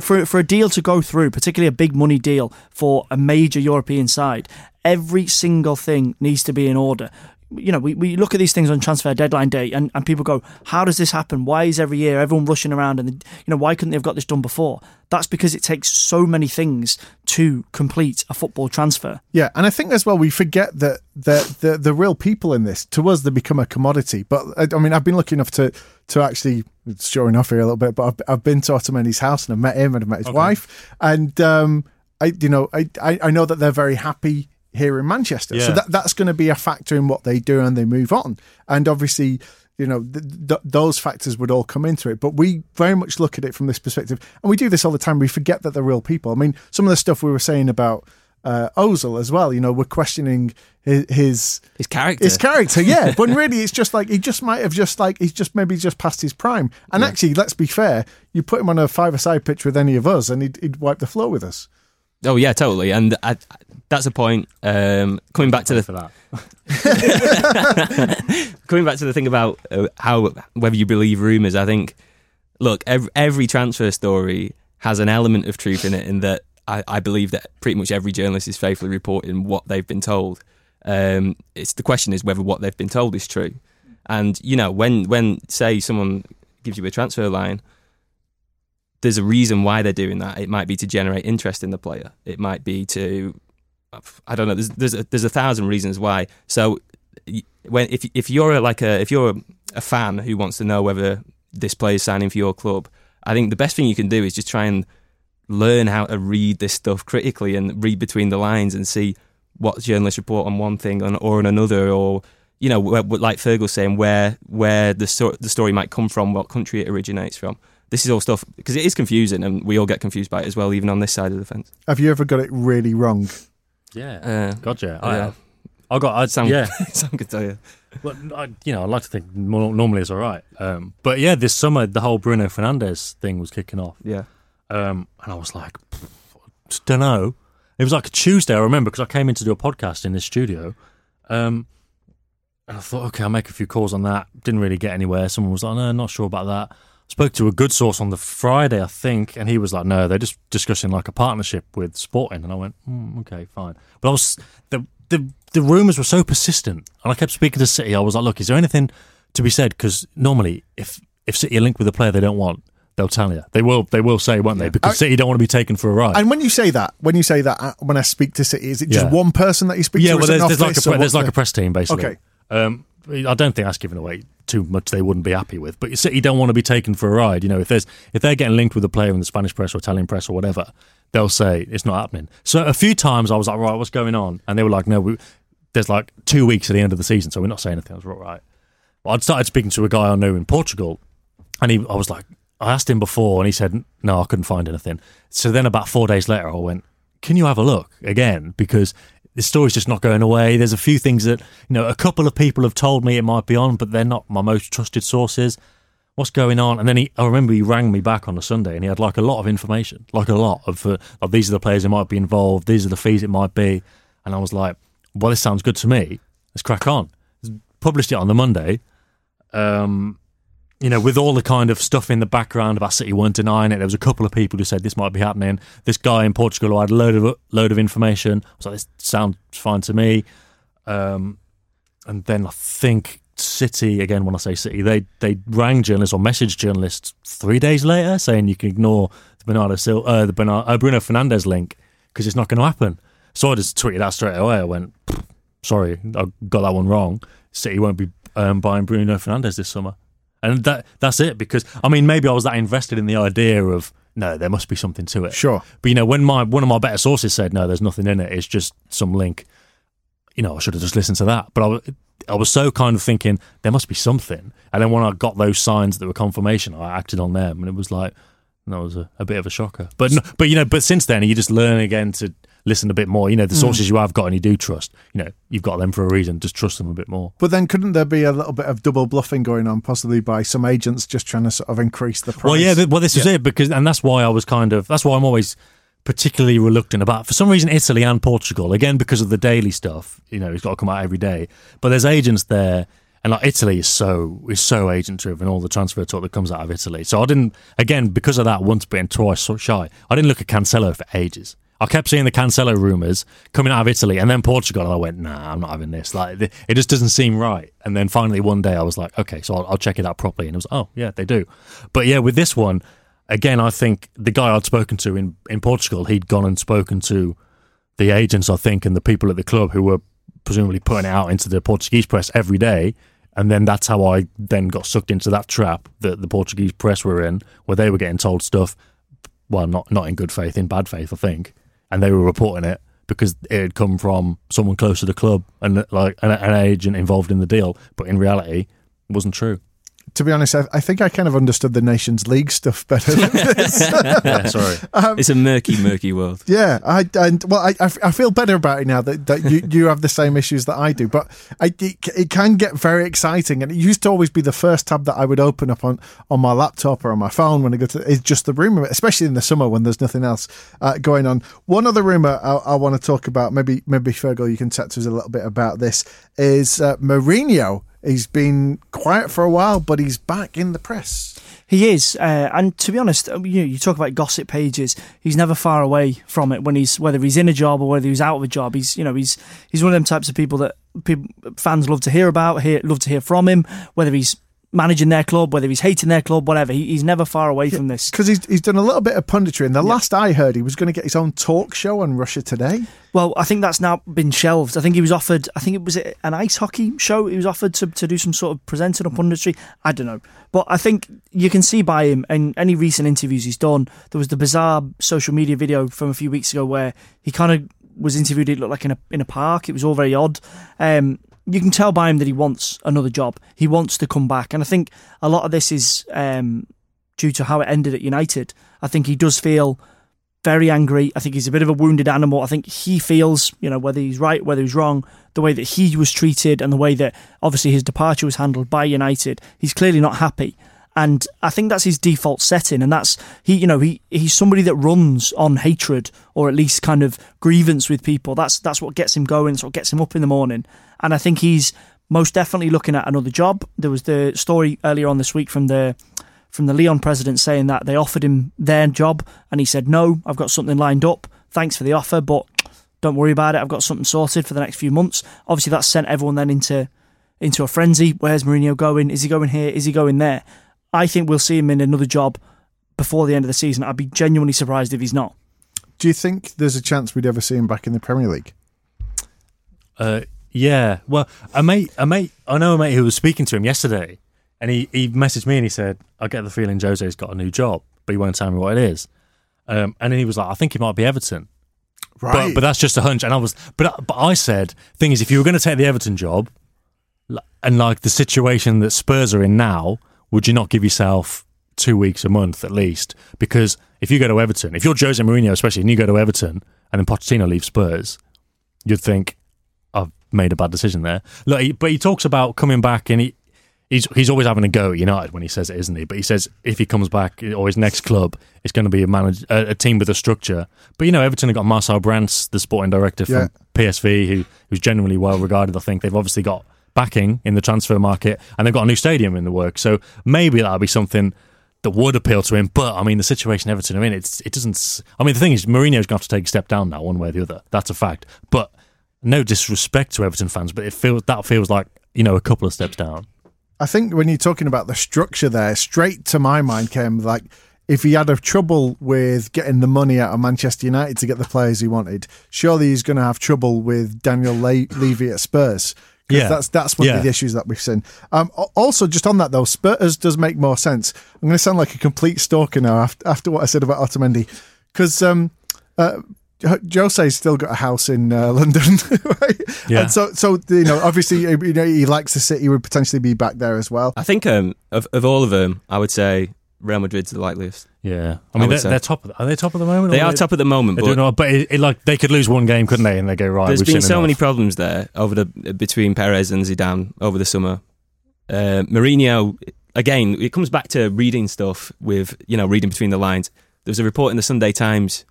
For, for a deal to go through, particularly a big money deal for a major European side, every single thing needs to be in order you know, we, we look at these things on transfer deadline day and, and people go, how does this happen? Why is every year everyone rushing around and, you know, why couldn't they have got this done before? That's because it takes so many things to complete a football transfer. Yeah. And I think as well, we forget that the, the, the real people in this, to us, they become a commodity. But I mean, I've been lucky enough to, to actually, showing off here a little bit, but I've, I've been to Otamendi's house and I've met him and I've met his okay. wife. And, um, I, you know, I, I, I know that they're very happy here in Manchester. Yeah. So that that's going to be a factor in what they do and they move on. And obviously, you know, th- th- those factors would all come into it. But we very much look at it from this perspective, and we do this all the time. We forget that they're real people. I mean, some of the stuff we were saying about uh, Ozil as well. You know, we're questioning his his, his character. His character, yeah. but really, it's just like he just might have just like he's just maybe just past his prime. And yeah. actually, let's be fair, you put him on a five-a-side pitch with any of us, and he'd, he'd wipe the floor with us. Oh yeah, totally. And I, that's a point. Um, coming back to the coming back to the thing about uh, how whether you believe rumors, I think. Look, every, every transfer story has an element of truth in it, in that I, I believe that pretty much every journalist is faithfully reporting what they've been told. Um, it's the question is whether what they've been told is true. And you know, when when say someone gives you a transfer line, there's a reason why they're doing that. It might be to generate interest in the player. It might be to, I don't know. There's there's a, there's a thousand reasons why. So when if if you're a, like a if you're a fan who wants to know whether this player is signing for your club, I think the best thing you can do is just try and learn how to read this stuff critically and read between the lines and see what journalists report on one thing or on another or you know like Fergal saying where where the the story might come from, what country it originates from this is all stuff because it is confusing and we all get confused by it as well, even on this side of the fence. Have you ever got it really wrong? Yeah, uh, gotcha. I, yeah. I got. I, Sam, yeah, Sam could tell you. But I, you know, I like to think more, normally it's all right. Um, but yeah, this summer the whole Bruno Fernandes thing was kicking off. Yeah, um, and I was like, don't know. It was like a Tuesday. I remember because I came in to do a podcast in this studio. Um, and I thought, okay, I'll make a few calls on that. Didn't really get anywhere. Someone was like, no, not sure about that spoke to a good source on the Friday, I think, and he was like, "No, they're just discussing like a partnership with Sporting." And I went, mm, "Okay, fine." But I was the the the rumors were so persistent, and I kept speaking to City. I was like, "Look, is there anything to be said?" Because normally, if if City are linked with a player they don't want, they'll tell you. They will. They will say, won't they? Because I, City don't want to be taken for a ride. And when you say that, when you say that, uh, when I speak to City, is it just yeah. one person that you speak yeah, to? Yeah, well, there's, there's like a there's like a press team basically. Okay. Um, I don't think that's giving away too much they wouldn't be happy with. But you don't want to be taken for a ride. You know, if there's if they're getting linked with a player in the Spanish press or Italian press or whatever, they'll say it's not happening. So a few times I was like, right, what's going on? And they were like, no, we, there's like two weeks at the end of the season, so we're not saying anything. I was like, right. Well, I'd started speaking to a guy I knew in Portugal, and he, I was like, I asked him before, and he said, no, I couldn't find anything. So then about four days later, I went, can you have a look again? Because the story's just not going away. There's a few things that, you know, a couple of people have told me it might be on, but they're not my most trusted sources. What's going on? And then he, I remember he rang me back on a Sunday and he had like a lot of information, like a lot of, uh, of these are the players who might be involved, these are the fees it might be. And I was like, well, this sounds good to me. Let's crack on. Published it on the Monday. Um, you know, with all the kind of stuff in the background about City weren't denying it. There was a couple of people who said this might be happening. This guy in Portugal who had a load of load of information. I was like, this sounds fine to me. Um, and then I think City again. When I say City, they they rang journalists or messaged journalists three days later saying you can ignore the Bernardo Sil- uh, the Bernardo, uh, Bruno Fernandes link because it's not going to happen. So I just tweeted that straight away. I went, sorry, I got that one wrong. City won't be um, buying Bruno Fernandes this summer, and that that's it. Because I mean, maybe I was that invested in the idea of no, there must be something to it. Sure. But you know, when my one of my better sources said no, there's nothing in it. It's just some link. You know, I should have just listened to that. But I, was- I was so kind of thinking there must be something. And then when I got those signs that were confirmation, I acted on them, and it was like that was a, a bit of a shocker. But no, but you know, but since then you just learn again to listen a bit more. You know, the hmm. sources you have got and you do trust. You know, you've got them for a reason. Just trust them a bit more. But then couldn't there be a little bit of double bluffing going on, possibly by some agents just trying to sort of increase the price? Well, yeah, well, this is it because, and that's why I was kind of, that's why I'm always particularly reluctant about. For some reason, Italy and Portugal, again because of the daily stuff. You know, it's got to come out every day. But there's agents there, and like Italy is so is so agent driven. All the transfer talk that comes out of Italy. So I didn't, again, because of that, once bitten, twice so shy. I didn't look at Cancelo for ages. I kept seeing the Cancelo rumours coming out of Italy and then Portugal, and I went, "Nah, I'm not having this. Like, it just doesn't seem right." And then finally, one day, I was like, "Okay, so I'll, I'll check it out properly." And it was, "Oh, yeah, they do." But yeah, with this one, again, I think the guy I'd spoken to in in Portugal, he'd gone and spoken to the agents, I think, and the people at the club who were presumably putting it out into the Portuguese press every day. And then that's how I then got sucked into that trap that the Portuguese press were in, where they were getting told stuff well, not not in good faith, in bad faith, I think, and they were reporting it because it had come from someone close to the club and like an, an agent involved in the deal, but in reality, it wasn't true. To be honest, I, I think I kind of understood the Nations League stuff better than this. Sorry. it's a murky, murky world. Yeah, I, I well, I, I I feel better about it now that, that you, you have the same issues that I do. But I, it, it can get very exciting, and it used to always be the first tab that I would open up on, on my laptop or on my phone when I go to. it's just the rumor, especially in the summer when there's nothing else uh, going on. One other rumor I, I want to talk about, maybe maybe Fergal, you can chat to us a little bit about this. Is uh, Mourinho? He's been quiet for a while, but he's back in the press. He is, uh, and to be honest, uh, you you talk about gossip pages. He's never far away from it when he's whether he's in a job or whether he's out of a job. He's you know he's he's one of them types of people that people, fans love to hear about, hear, love to hear from him. Whether he's managing their club, whether he's hating their club, whatever, he, he's never far away from this. Because he's, he's done a little bit of punditry. And the last I heard, he was going to get his own talk show on Russia Today. Well, I think that's now been shelved. I think he was offered. I think it was an ice hockey show. He was offered to, to do some sort of presenting or punditry. I don't know, but I think you can see by him and any recent interviews he's done. There was the bizarre social media video from a few weeks ago where he kind of was interviewed. It looked like in a in a park. It was all very odd. Um, you can tell by him that he wants another job. He wants to come back, and I think a lot of this is um, due to how it ended at United. I think he does feel very angry. I think he's a bit of a wounded animal. I think he feels, you know, whether he's right, whether he's wrong, the way that he was treated and the way that obviously his departure was handled by United, he's clearly not happy. And I think that's his default setting. And that's, he, you know, he, he's somebody that runs on hatred or at least kind of grievance with people. That's, that's what gets him going. It's what gets him up in the morning. And I think he's most definitely looking at another job. There was the story earlier on this week from the, from the Lyon president saying that they offered him their job and he said, No, I've got something lined up. Thanks for the offer, but don't worry about it. I've got something sorted for the next few months. Obviously, that's sent everyone then into into a frenzy. Where's Mourinho going? Is he going here? Is he going there? I think we'll see him in another job before the end of the season. I'd be genuinely surprised if he's not. Do you think there's a chance we'd ever see him back in the Premier League? Uh, yeah. Well, a mate, a mate, I know a mate who was speaking to him yesterday, and he, he messaged me and he said, "I get the feeling Jose's got a new job, but he won't tell me what it is." Um, and then he was like, "I think it might be Everton." But, but that's just a hunch. And I was, but but I said, thing is, if you were going to take the Everton job, and like the situation that Spurs are in now, would you not give yourself two weeks a month at least? Because if you go to Everton, if you're Jose Mourinho, especially, and you go to Everton, and then Pochettino leaves Spurs, you'd think I've made a bad decision there. Look, he, but he talks about coming back, and he. He's, he's always having a go at United when he says it, isn't he? But he says if he comes back or his next club, it's going to be a manage, a, a team with a structure. But you know, Everton have got Marcel Brands, the sporting director from Yeah. PSV, who who's generally well regarded. I think they've obviously got backing in the transfer market, and they've got a new stadium in the work. So maybe that'll be something that would appeal to him. But I mean, the situation Everton are in, it's it doesn't. I mean, the thing is, Mourinho's going to have to take a step down now, one way or the other. That's a fact. But no disrespect to Everton fans, but it feels that feels like you know a couple of steps down. I think when you're talking about the structure there, straight to my mind came like if he had a trouble with getting the money out of Manchester United to get the players he wanted, surely he's going to have trouble with Daniel Le- Levy at Spurs. 'Cause Yeah. that's that's one Yeah. of the issues that we've seen. Um, also, just on that though, Spurs does make more sense. I'm going to sound like a complete stalker now after, after what I said about Otamendi, because um, uh, Jose's still got a house in uh, London, right? Yeah. And so, so you know, obviously, you know, he likes the city. He would potentially be back there as well. I think um, of of all of them, I would say Real Madrid's the likeliest. Yeah, I I mean would they're, they're top. Of the, are they top of the moment? They are top at the moment, but all- but it, it, like they could lose one game, couldn't they? And they go right. There's been so many problems there over the between Perez and Zidane over the summer. Uh, Mourinho, again, it comes back to reading stuff with you know reading between the lines. There was a report in the Sunday Times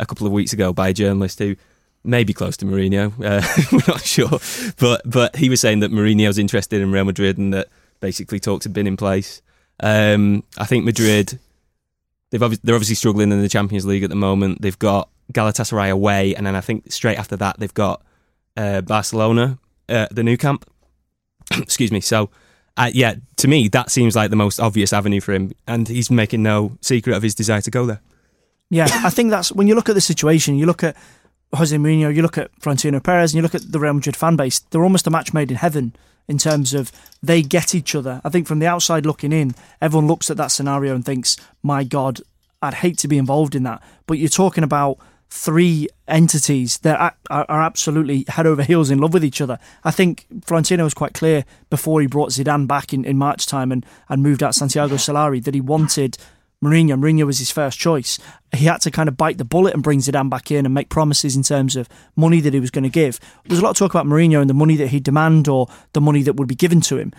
a couple of weeks ago by a journalist who may be close to Mourinho. Uh, we're not sure, but but he was saying that Mourinho's interested in Real Madrid and that basically talks had been in place. Um, I think Madrid. They've obvi- they're obviously struggling in the Champions League at the moment. They've got Galatasaray away, and then I think straight after that they've got uh, Barcelona, uh, the Nou Camp. Excuse me. So, uh, yeah, to me that seems like the most obvious avenue for him, and he's making no secret of his desire to go there. Yeah, I think that's when you look at the situation, you look at Jose Mourinho, you look at Florentino Perez, and you look at the Real Madrid fan base, they're almost a match made in heaven in terms of they get each other. I think from the outside looking in, everyone looks at that scenario and thinks, my God, I'd hate to be involved in that. But you're talking about three entities that are, are absolutely head over heels in love with each other. I think Florentino was quite clear before he brought Zidane back in, in March time and, and moved out Santiago Solari that he wanted Mourinho. Mourinho was his first choice. He had to kind of bite the bullet and bring Zidane back in and make promises in terms of money that he was going to give. There's a lot of talk about Mourinho and the money that he'd demand or the money that would be given to him.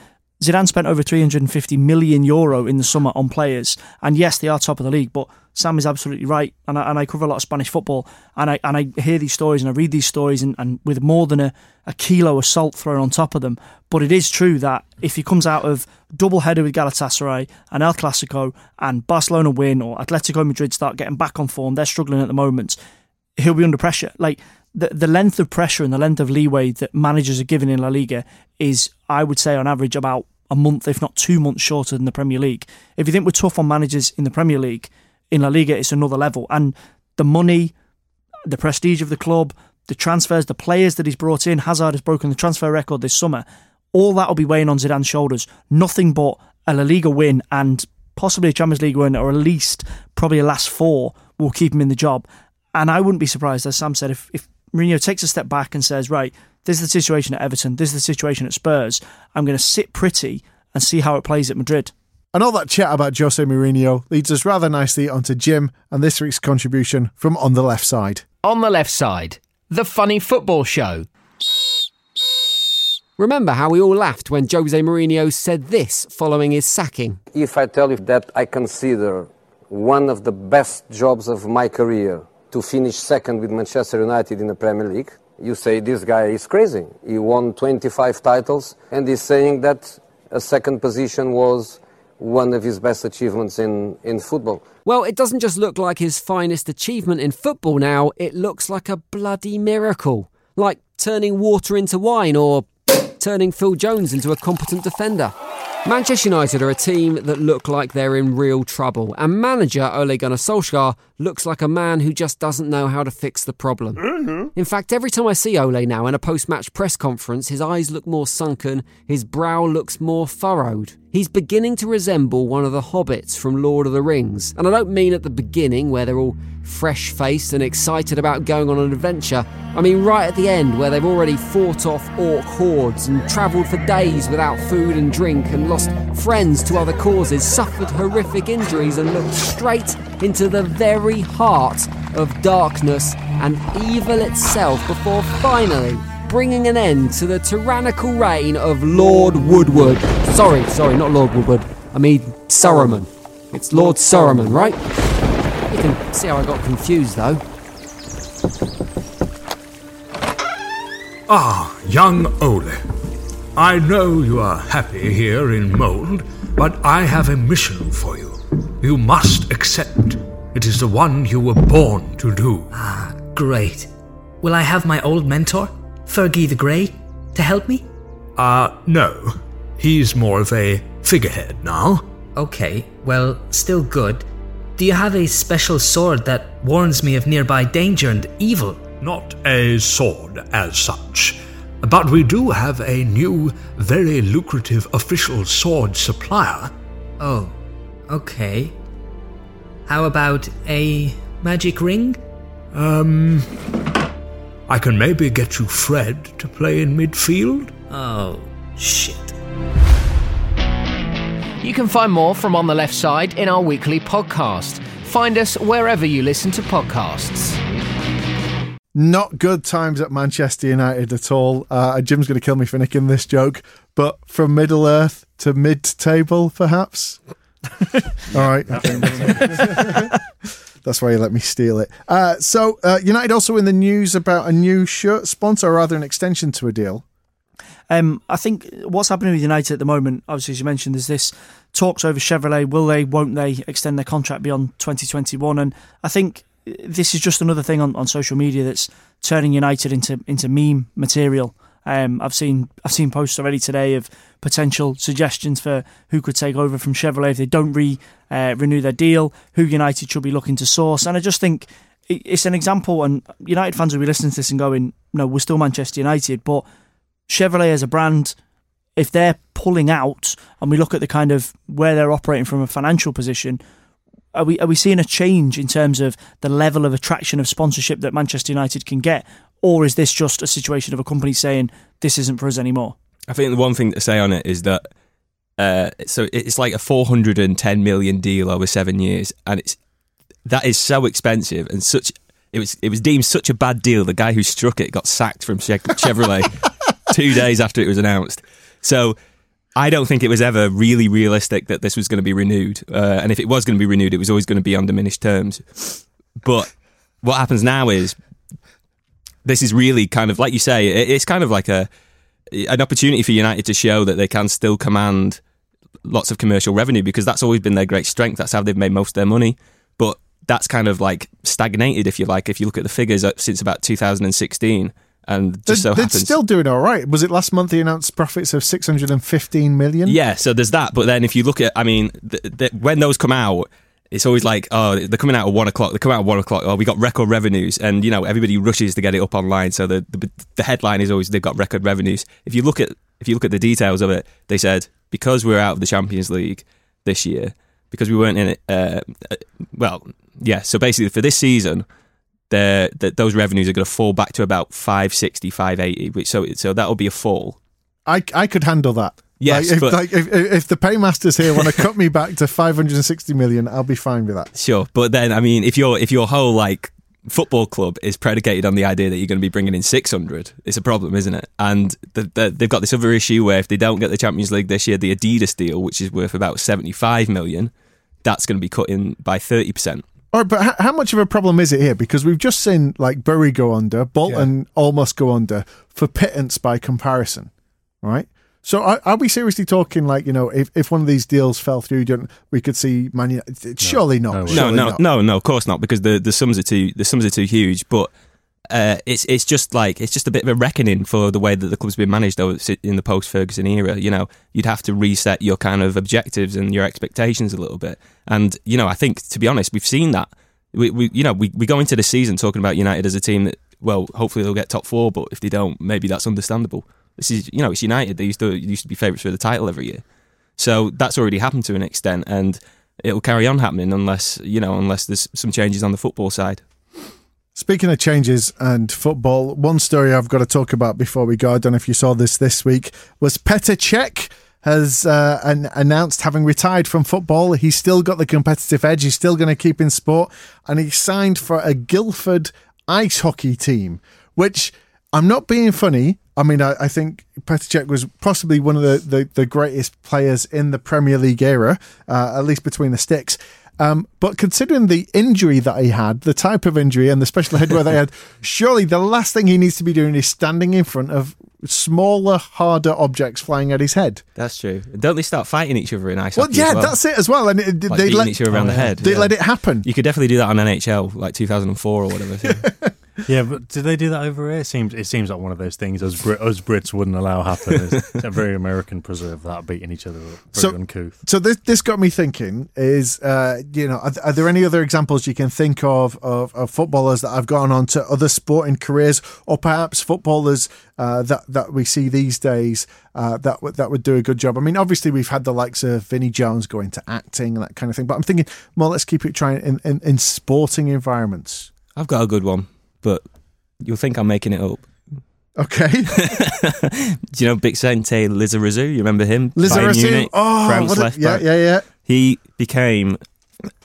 Zidane spent over 350 million euro in the summer on players, and yes, they are top of the league. But Sam is absolutely right, and I, and I cover a lot of Spanish football, and I and I hear these stories and I read these stories, and, and with more than a, a kilo of salt thrown on top of them. But it is true that if he comes out of double header with Galatasaray and El Clasico, and Barcelona win or Atletico Madrid start getting back on form, they're struggling at the moment. He'll be under pressure. Like the the length of pressure and the length of leeway that managers are given in La Liga is, I would say, on average about a month, if not two months shorter than the Premier League. If you think we're tough on managers in the Premier League, in La Liga it's another level. And the money, the prestige of the club, the transfers, the players that he's brought in, Hazard has broken the transfer record this summer. All that will be weighing on Zidane's shoulders. Nothing but a La Liga win and possibly a Champions League win, or at least probably a last four will keep him in the job. And I wouldn't be surprised, as Sam said, if, if Mourinho takes a step back and says, right, this is the situation at Everton, this is the situation at Spurs, I'm going to sit pretty and see how it plays at Madrid. And all that chat about Jose Mourinho leads us rather nicely onto Jim and this week's contribution from On the Left Side. On the left side, the funny football show. Remember how we all laughed when Jose Mourinho said this following his sacking? If I tell you that I consider one of the best jobs of my career to finish second with Manchester United in the Premier League, you say this guy is crazy. He won 25 titles and he's saying that a second position was one of his best achievements in, in football. Well, it doesn't just look like his finest achievement in football now, it looks like a bloody miracle. Like turning water into wine or turning Phil Jones into a competent defender. Manchester United are a team that look like they're in real trouble, and manager Ole Gunnar Solskjaer looks like a man who just doesn't know how to fix the problem. Mm-hmm. In fact, every time I see Ole now in a post match press conference, his eyes look more sunken, his brow looks more furrowed. He's beginning to resemble one of the hobbits from Lord of the Rings. And I don't mean at the beginning, where they're all fresh faced and excited about going on an adventure. I mean right at the end, where they've already fought off orc hordes and travelled for days without food and drink and lost friends to other causes, suffered horrific injuries, and looked straight into the very heart of darkness and evil itself before finally bringing an end to the tyrannical reign of Lord Woodward. Sorry, sorry, not Lord Woodward. I mean Saruman. It's Lord Saruman, right? You can see how I got confused though. Ah, young Ole. I know you are happy here in Molde, but I have a mission for you. You must accept. It is the one you were born to do. Ah, great. Will I have my old mentor, Fergie the Grey to help me? Uh, no. He's more of a figurehead now. Okay, well, still good. Do you have a special sword that warns me of nearby danger and evil? Not a sword as such. But we do have a new, very lucrative official sword supplier. Oh, okay. How about a magic ring? Um. I can maybe get you Fred to play in midfield? Oh, shit. You can find more from On the Left Side in our weekly podcast. Find us wherever you listen to podcasts. Not good times at Manchester United at all. Uh, Jim's going to kill me for nicking this joke, but from Middle Earth to mid table, perhaps. all right. That's why you let me steal it. Uh, so, uh, United also in the news about a new shirt sponsor, or rather an extension to a deal. Um, I think what's happening with United at the moment, obviously, as you mentioned, there's this talks over Chevrolet. Will they, won't they extend their contract beyond 2021? And I think this is just another thing on, on social media that's turning United into into meme material. Um, I've seen I've seen posts already today of potential suggestions for who could take over from Chevrolet if they don't re uh, renew their deal, who United should be looking to source, and I just think it's an example. And United fans will be listening to this and going, "No, we're still Manchester United," but Chevrolet as a brand, if they're pulling out, and we look at the kind of where they're operating from a financial position, are we are we seeing a change in terms of the level of attraction of sponsorship that Manchester United can get, or is this just a situation of a company saying this isn't for us anymore? I think the one thing to say on it is that uh, so it's like a 410 million deal over seven years, and it's that is so expensive and such. It was it was deemed such a bad deal. The guy who struck it got sacked from Chevrolet two days after it was announced. So I don't think it was ever really realistic that this was going to be renewed. Uh, and if it was going to be renewed, it was always going to be on diminished terms. But what happens now is this is really kind of like you say, it's kind of like a an opportunity for United to show that they can still command lots of commercial revenue because that's always been their great strength. That's how they've made most of their money. But that's kind of like stagnated, if you like, if you look at the figures uh, since about 2016 and just they're, so happens they're still doing all right. Was it last month they announced profits of 615 million? Yeah, so there's that. But then if you look at, I mean, the, the, when those come out, it's always like, oh, they're coming out at one o'clock. They come out at one o'clock. Oh, we got record revenues, and you know everybody rushes to get it up online. So the, the the headline is always they've got record revenues. If you look at if you look at the details of it, they said because we're out of the Champions League this year, because we weren't in it. Uh, well, yeah. So basically, for this season, that those revenues are going to fall back to about 560, 580. Which so so that will be a fall. I I could handle that. Yes, like if, but, like if, if the paymasters here want to cut me back to 560 million, I'll be fine with that. Sure, but then I mean, if your if your whole like football club is predicated on the idea that you're going to be bringing in 600, it's a problem, isn't it? And the, the, they've got this other issue where if they don't get the Champions League this year, the Adidas deal, which is worth about 75 million, that's going to be cut in by 30 percent. All right, but how, how, much of a problem is it here? Because we've just seen like Bury go under, Bolton yeah. almost go under for pittance by comparison, right? So are, are, we seriously talking like you know if, if one of these deals fell through, we could see Man United? No, surely not. No, surely no, not. no, no, of course not, because the, the sums are too the sums are too huge. But uh, it's it's just like it's just a bit of a reckoning for the way that the club's been managed in the post Ferguson era. You know, you'd have to reset your kind of objectives and your expectations a little bit. And you know, I think to be honest, we've seen that. We, we you know we, we go into the season talking about United as a team that well hopefully they'll get top four, but if they don't, maybe that's understandable. This is, you know, it's United. They used to used to be favourites for the title every year, so that's already happened to an extent, and it'll carry on happening unless you know, unless there's some changes on the football side. Speaking of changes and football, one story I've got to talk about before we go. I don't know if you saw this this week. Was Petr Cech has uh, an, announced having retired from football. He's still got the competitive edge. He's still going to keep in sport, and he signed for a Guildford ice hockey team, which I'm not being funny. I mean, I, I think Petr Cech was possibly one of the, the, the, greatest players in the Premier League era, uh, at least between the sticks. Um, but considering the injury that he had, the type of injury and the special headwear they had, surely the last thing he needs to be doing is standing in front of smaller, harder objects flying at his head. That's true. Don't they start fighting each other in ice well? Yeah, well? that's it as well. And it, like they let each other around oh, the head. They yeah. let it happen. You could definitely do that on NHL, like 2004 or whatever. Yeah, but did they do that over here? It seems it seems like one of those things us, Brit, us Brits wouldn't allow happen. It's, it's a very American preserve that beating each other up. So- uncouth. So this this got me thinking: is uh, you know, are, are there any other examples you can think of, of of footballers that have gone on to other sporting careers, or perhaps footballers uh, that that we see these days uh, that would that would do a good job? I mean, obviously we've had the likes of Vinnie Jones going into acting and that kind of thing, but I'm thinking well, Let's keep it trying in, in, in sporting environments. I've got a good one, but you'll think I'm making it up. Okay, Do you know Bixente Lizarazu? You remember him? Lizarazu. Oh, France what a- left yeah, back. yeah, yeah. He became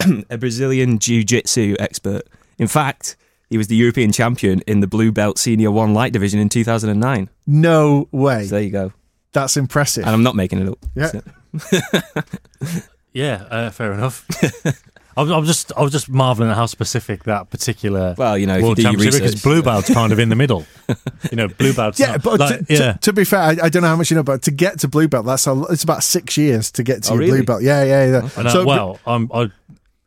a Brazilian jiu-jitsu expert. In fact, he was the European champion in the blue belt senior one light division in 2009. No way. So there you go. That's impressive. And I'm not making it up. Yeah. So- Yeah, uh, fair enough. I was, I was just I was just marveling at how specific that particular Well, you know, if you world do your championship because research- blue belt's kind of in the middle. You know, blue belt's Yeah, not- but like, to, yeah. to, to be fair, I, I don't know how much you know, but to get to blue belt, that's a, it's about six years to get to Oh, your blue really? belt. Yeah, yeah, yeah. And, uh, well, I'm, I,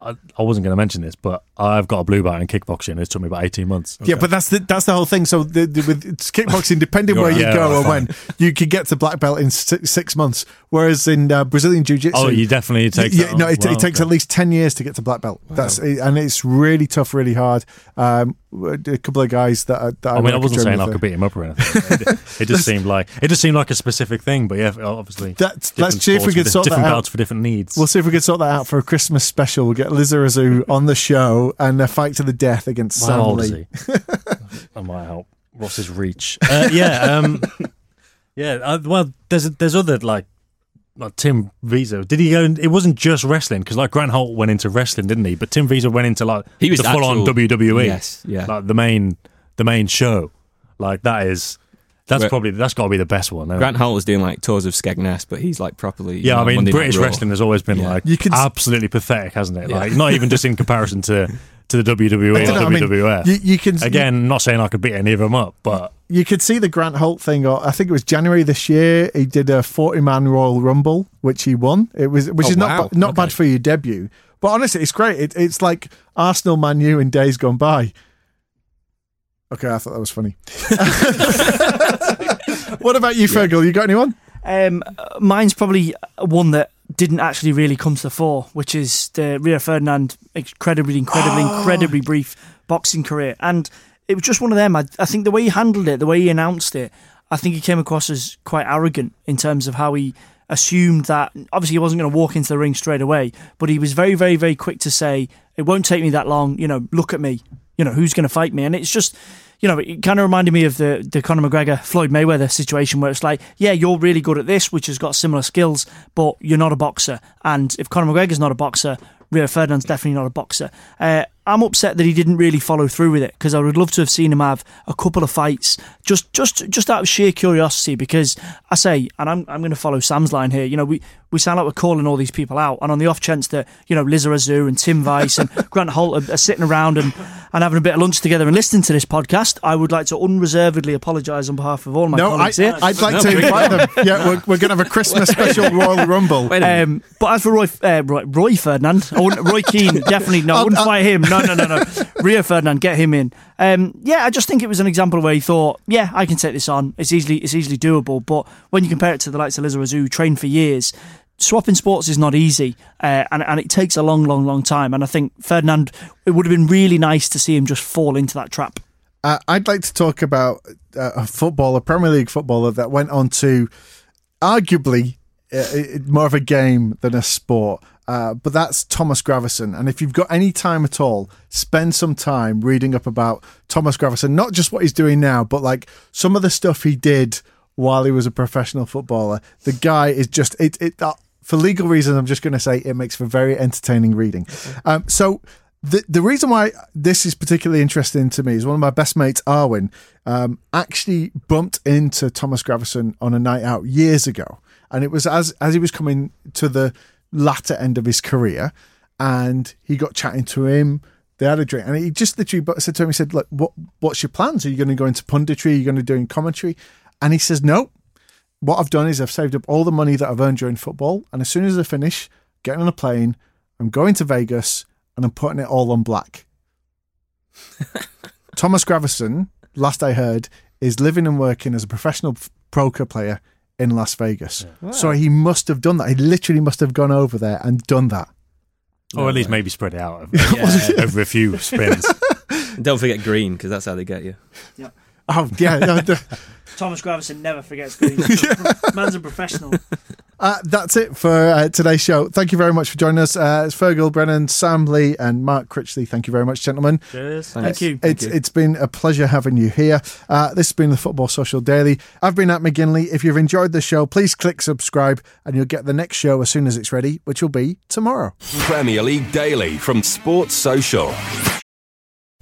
I I wasn't going to mention this, but I've got a blue belt in kickboxing. It took me about eighteen months. Yeah, but that's the that's the whole thing. So the, the, with it's kickboxing, depending where you Yeah, go or when, you can get to black belt in six, six months. Whereas in uh, Brazilian jiu jitsu, Oh, you definitely take yeah, no, it, Wow, it takes okay. at least ten years to get to black belt. That's and it's really tough, really hard. Um, a couple of guys that, are- that I mean, I wasn't saying I could beat him up or anything. It, it just seemed like it just seemed like a specific thing. But yeah, obviously, That's- let's see if we could sort that different out. belts for different needs. We'll see if we can sort that out for a Christmas special. We'll get Lizarazu on the show and a fight to the death against Sam Lee. I might help. Ross's reach? Uh, yeah, um, yeah. Uh, well, there's there's other like. Like Tim Wiese, did he go? In, it wasn't just wrestling because like Grant Holt went into wrestling, didn't he? But Tim Wiese went into like He was the full on WWE. Yes, yeah. like the main the main show. Like that is that's Where- probably that's got to be the best one. isn't? Grant Holt was doing like tours of Skegness, but he's like properly. you Yeah, I mean, Monday British wrestling has always been Yeah. like You can absolutely pathetic, hasn't it? Yeah. Like not even just in comparison to to the WWE or know, I mean, you- you can- again, not saying I could beat any of them up, but you could see the Grant Holt thing. Or I think it was January this year. He did a forty-man Royal Rumble, which he won. It was, which Oh, is not wow. ba- not Okay. bad for your debut. But honestly, it's great. It, it's like Arsenal, Man U in days gone by. Okay, I thought that was funny. what about you, Fergal? You got anyone? Um, mine's probably one that didn't actually really come to the fore, which is the Rio Ferdinand incredibly, incredibly, Oh. incredibly brief boxing career. And it was just one of them. I, I think the way he handled it, the way he announced it, I think he came across as quite arrogant in terms of how he assumed that obviously he wasn't going to walk into the ring straight away, but he was very, very, very quick to say, it won't take me that long, you know, look at me, you know, who's going to fight me? And it's just, you know, it kind of reminded me of the, the Conor McGregor Floyd Mayweather situation where it's like, yeah, you're really good at this, which has got similar skills, but you're not a boxer. And if Conor McGregor's not a boxer, Rio Ferdinand's definitely not a boxer. Uh, I'm upset that he didn't really follow through with it because I would love to have seen him have a couple of fights just just just out of sheer curiosity because I say and I'm I'm going to follow Sam's line here you know we we sound like we're calling all these people out and on the off chance that you know Lizarazu and Tim Wiese and Grant Holt are, are sitting around and and having a bit of lunch together and listening to this podcast I would like to unreservedly apologise on behalf of all my no, I, colleagues here I'd like No, to invite them. Yeah, we're, we're going to have a Christmas special Royal Rumble. Wait a. Um, but as for Roy, uh, Roy, Roy Ferdinand, I wouldn't, Roy Keane, definitely no. I wouldn't I'll- fight him. No, no, no, no. Rio Ferdinand, get him in. Um, yeah, I just think it was an example where he thought, yeah, I can take this on. It's easily, it's easily doable. But when you compare it to the likes of Lizarazu, who trained for years, swapping sports is not easy, uh, and and it takes a long, long, long time. And I think Ferdinand, it would have been really nice to see him just fall into that trap. Uh, I'd like to talk about uh, a footballer, Premier League footballer, that went on to arguably uh, more of a game than a sport. Uh, but that's Thomas Gravesen. And if you've got any time at all, spend some time reading up about Thomas Gravesen, not just what he's doing now, but like some of the stuff he did while he was a professional footballer. The guy is just, it, it, uh, for legal reasons, I'm just going to say it makes for very entertaining reading. Um, so the the reason why this is particularly interesting to me is one of my best mates, Arwin, um, actually bumped into Thomas Gravesen on a night out years ago, and it was as as he was coming to the latter end of his career, and he got chatting to him. They had a drink, and he just literally said to him, "He said, look, what what's your plans? Are you going to go into punditry? Are you going to do in commentary?" And he says, "No. What I've done is I've saved up all the money that I've earned during football, and as soon as I finish, getting on a plane, I'm going to Vegas." and I'm putting it all on black. Thomas Gravesen, last I heard, is living and working as a professional f- poker player in Las Vegas. So he must have done that. He literally must have gone over there and done that. Or at least maybe spread it out over, over a few spins. Don't forget green because that's how they get you. Oh yeah, no, the- Thomas Gravesen never forgets green. Man's a professional. uh, that's it for uh, today's show. Thank you very much for joining us. Uh, it's Fergal Brennan, Sam Lee, and Mark Critchley. Thank you very much, gentlemen. Cheers. Thank you. It's it's been a pleasure having you here. Uh, this has been the Football Social Daily. I've been at McGinley. If you've enjoyed the show, please click subscribe, and you'll get the next show as soon as it's ready, which will be tomorrow. Premier League Daily from Sports Social.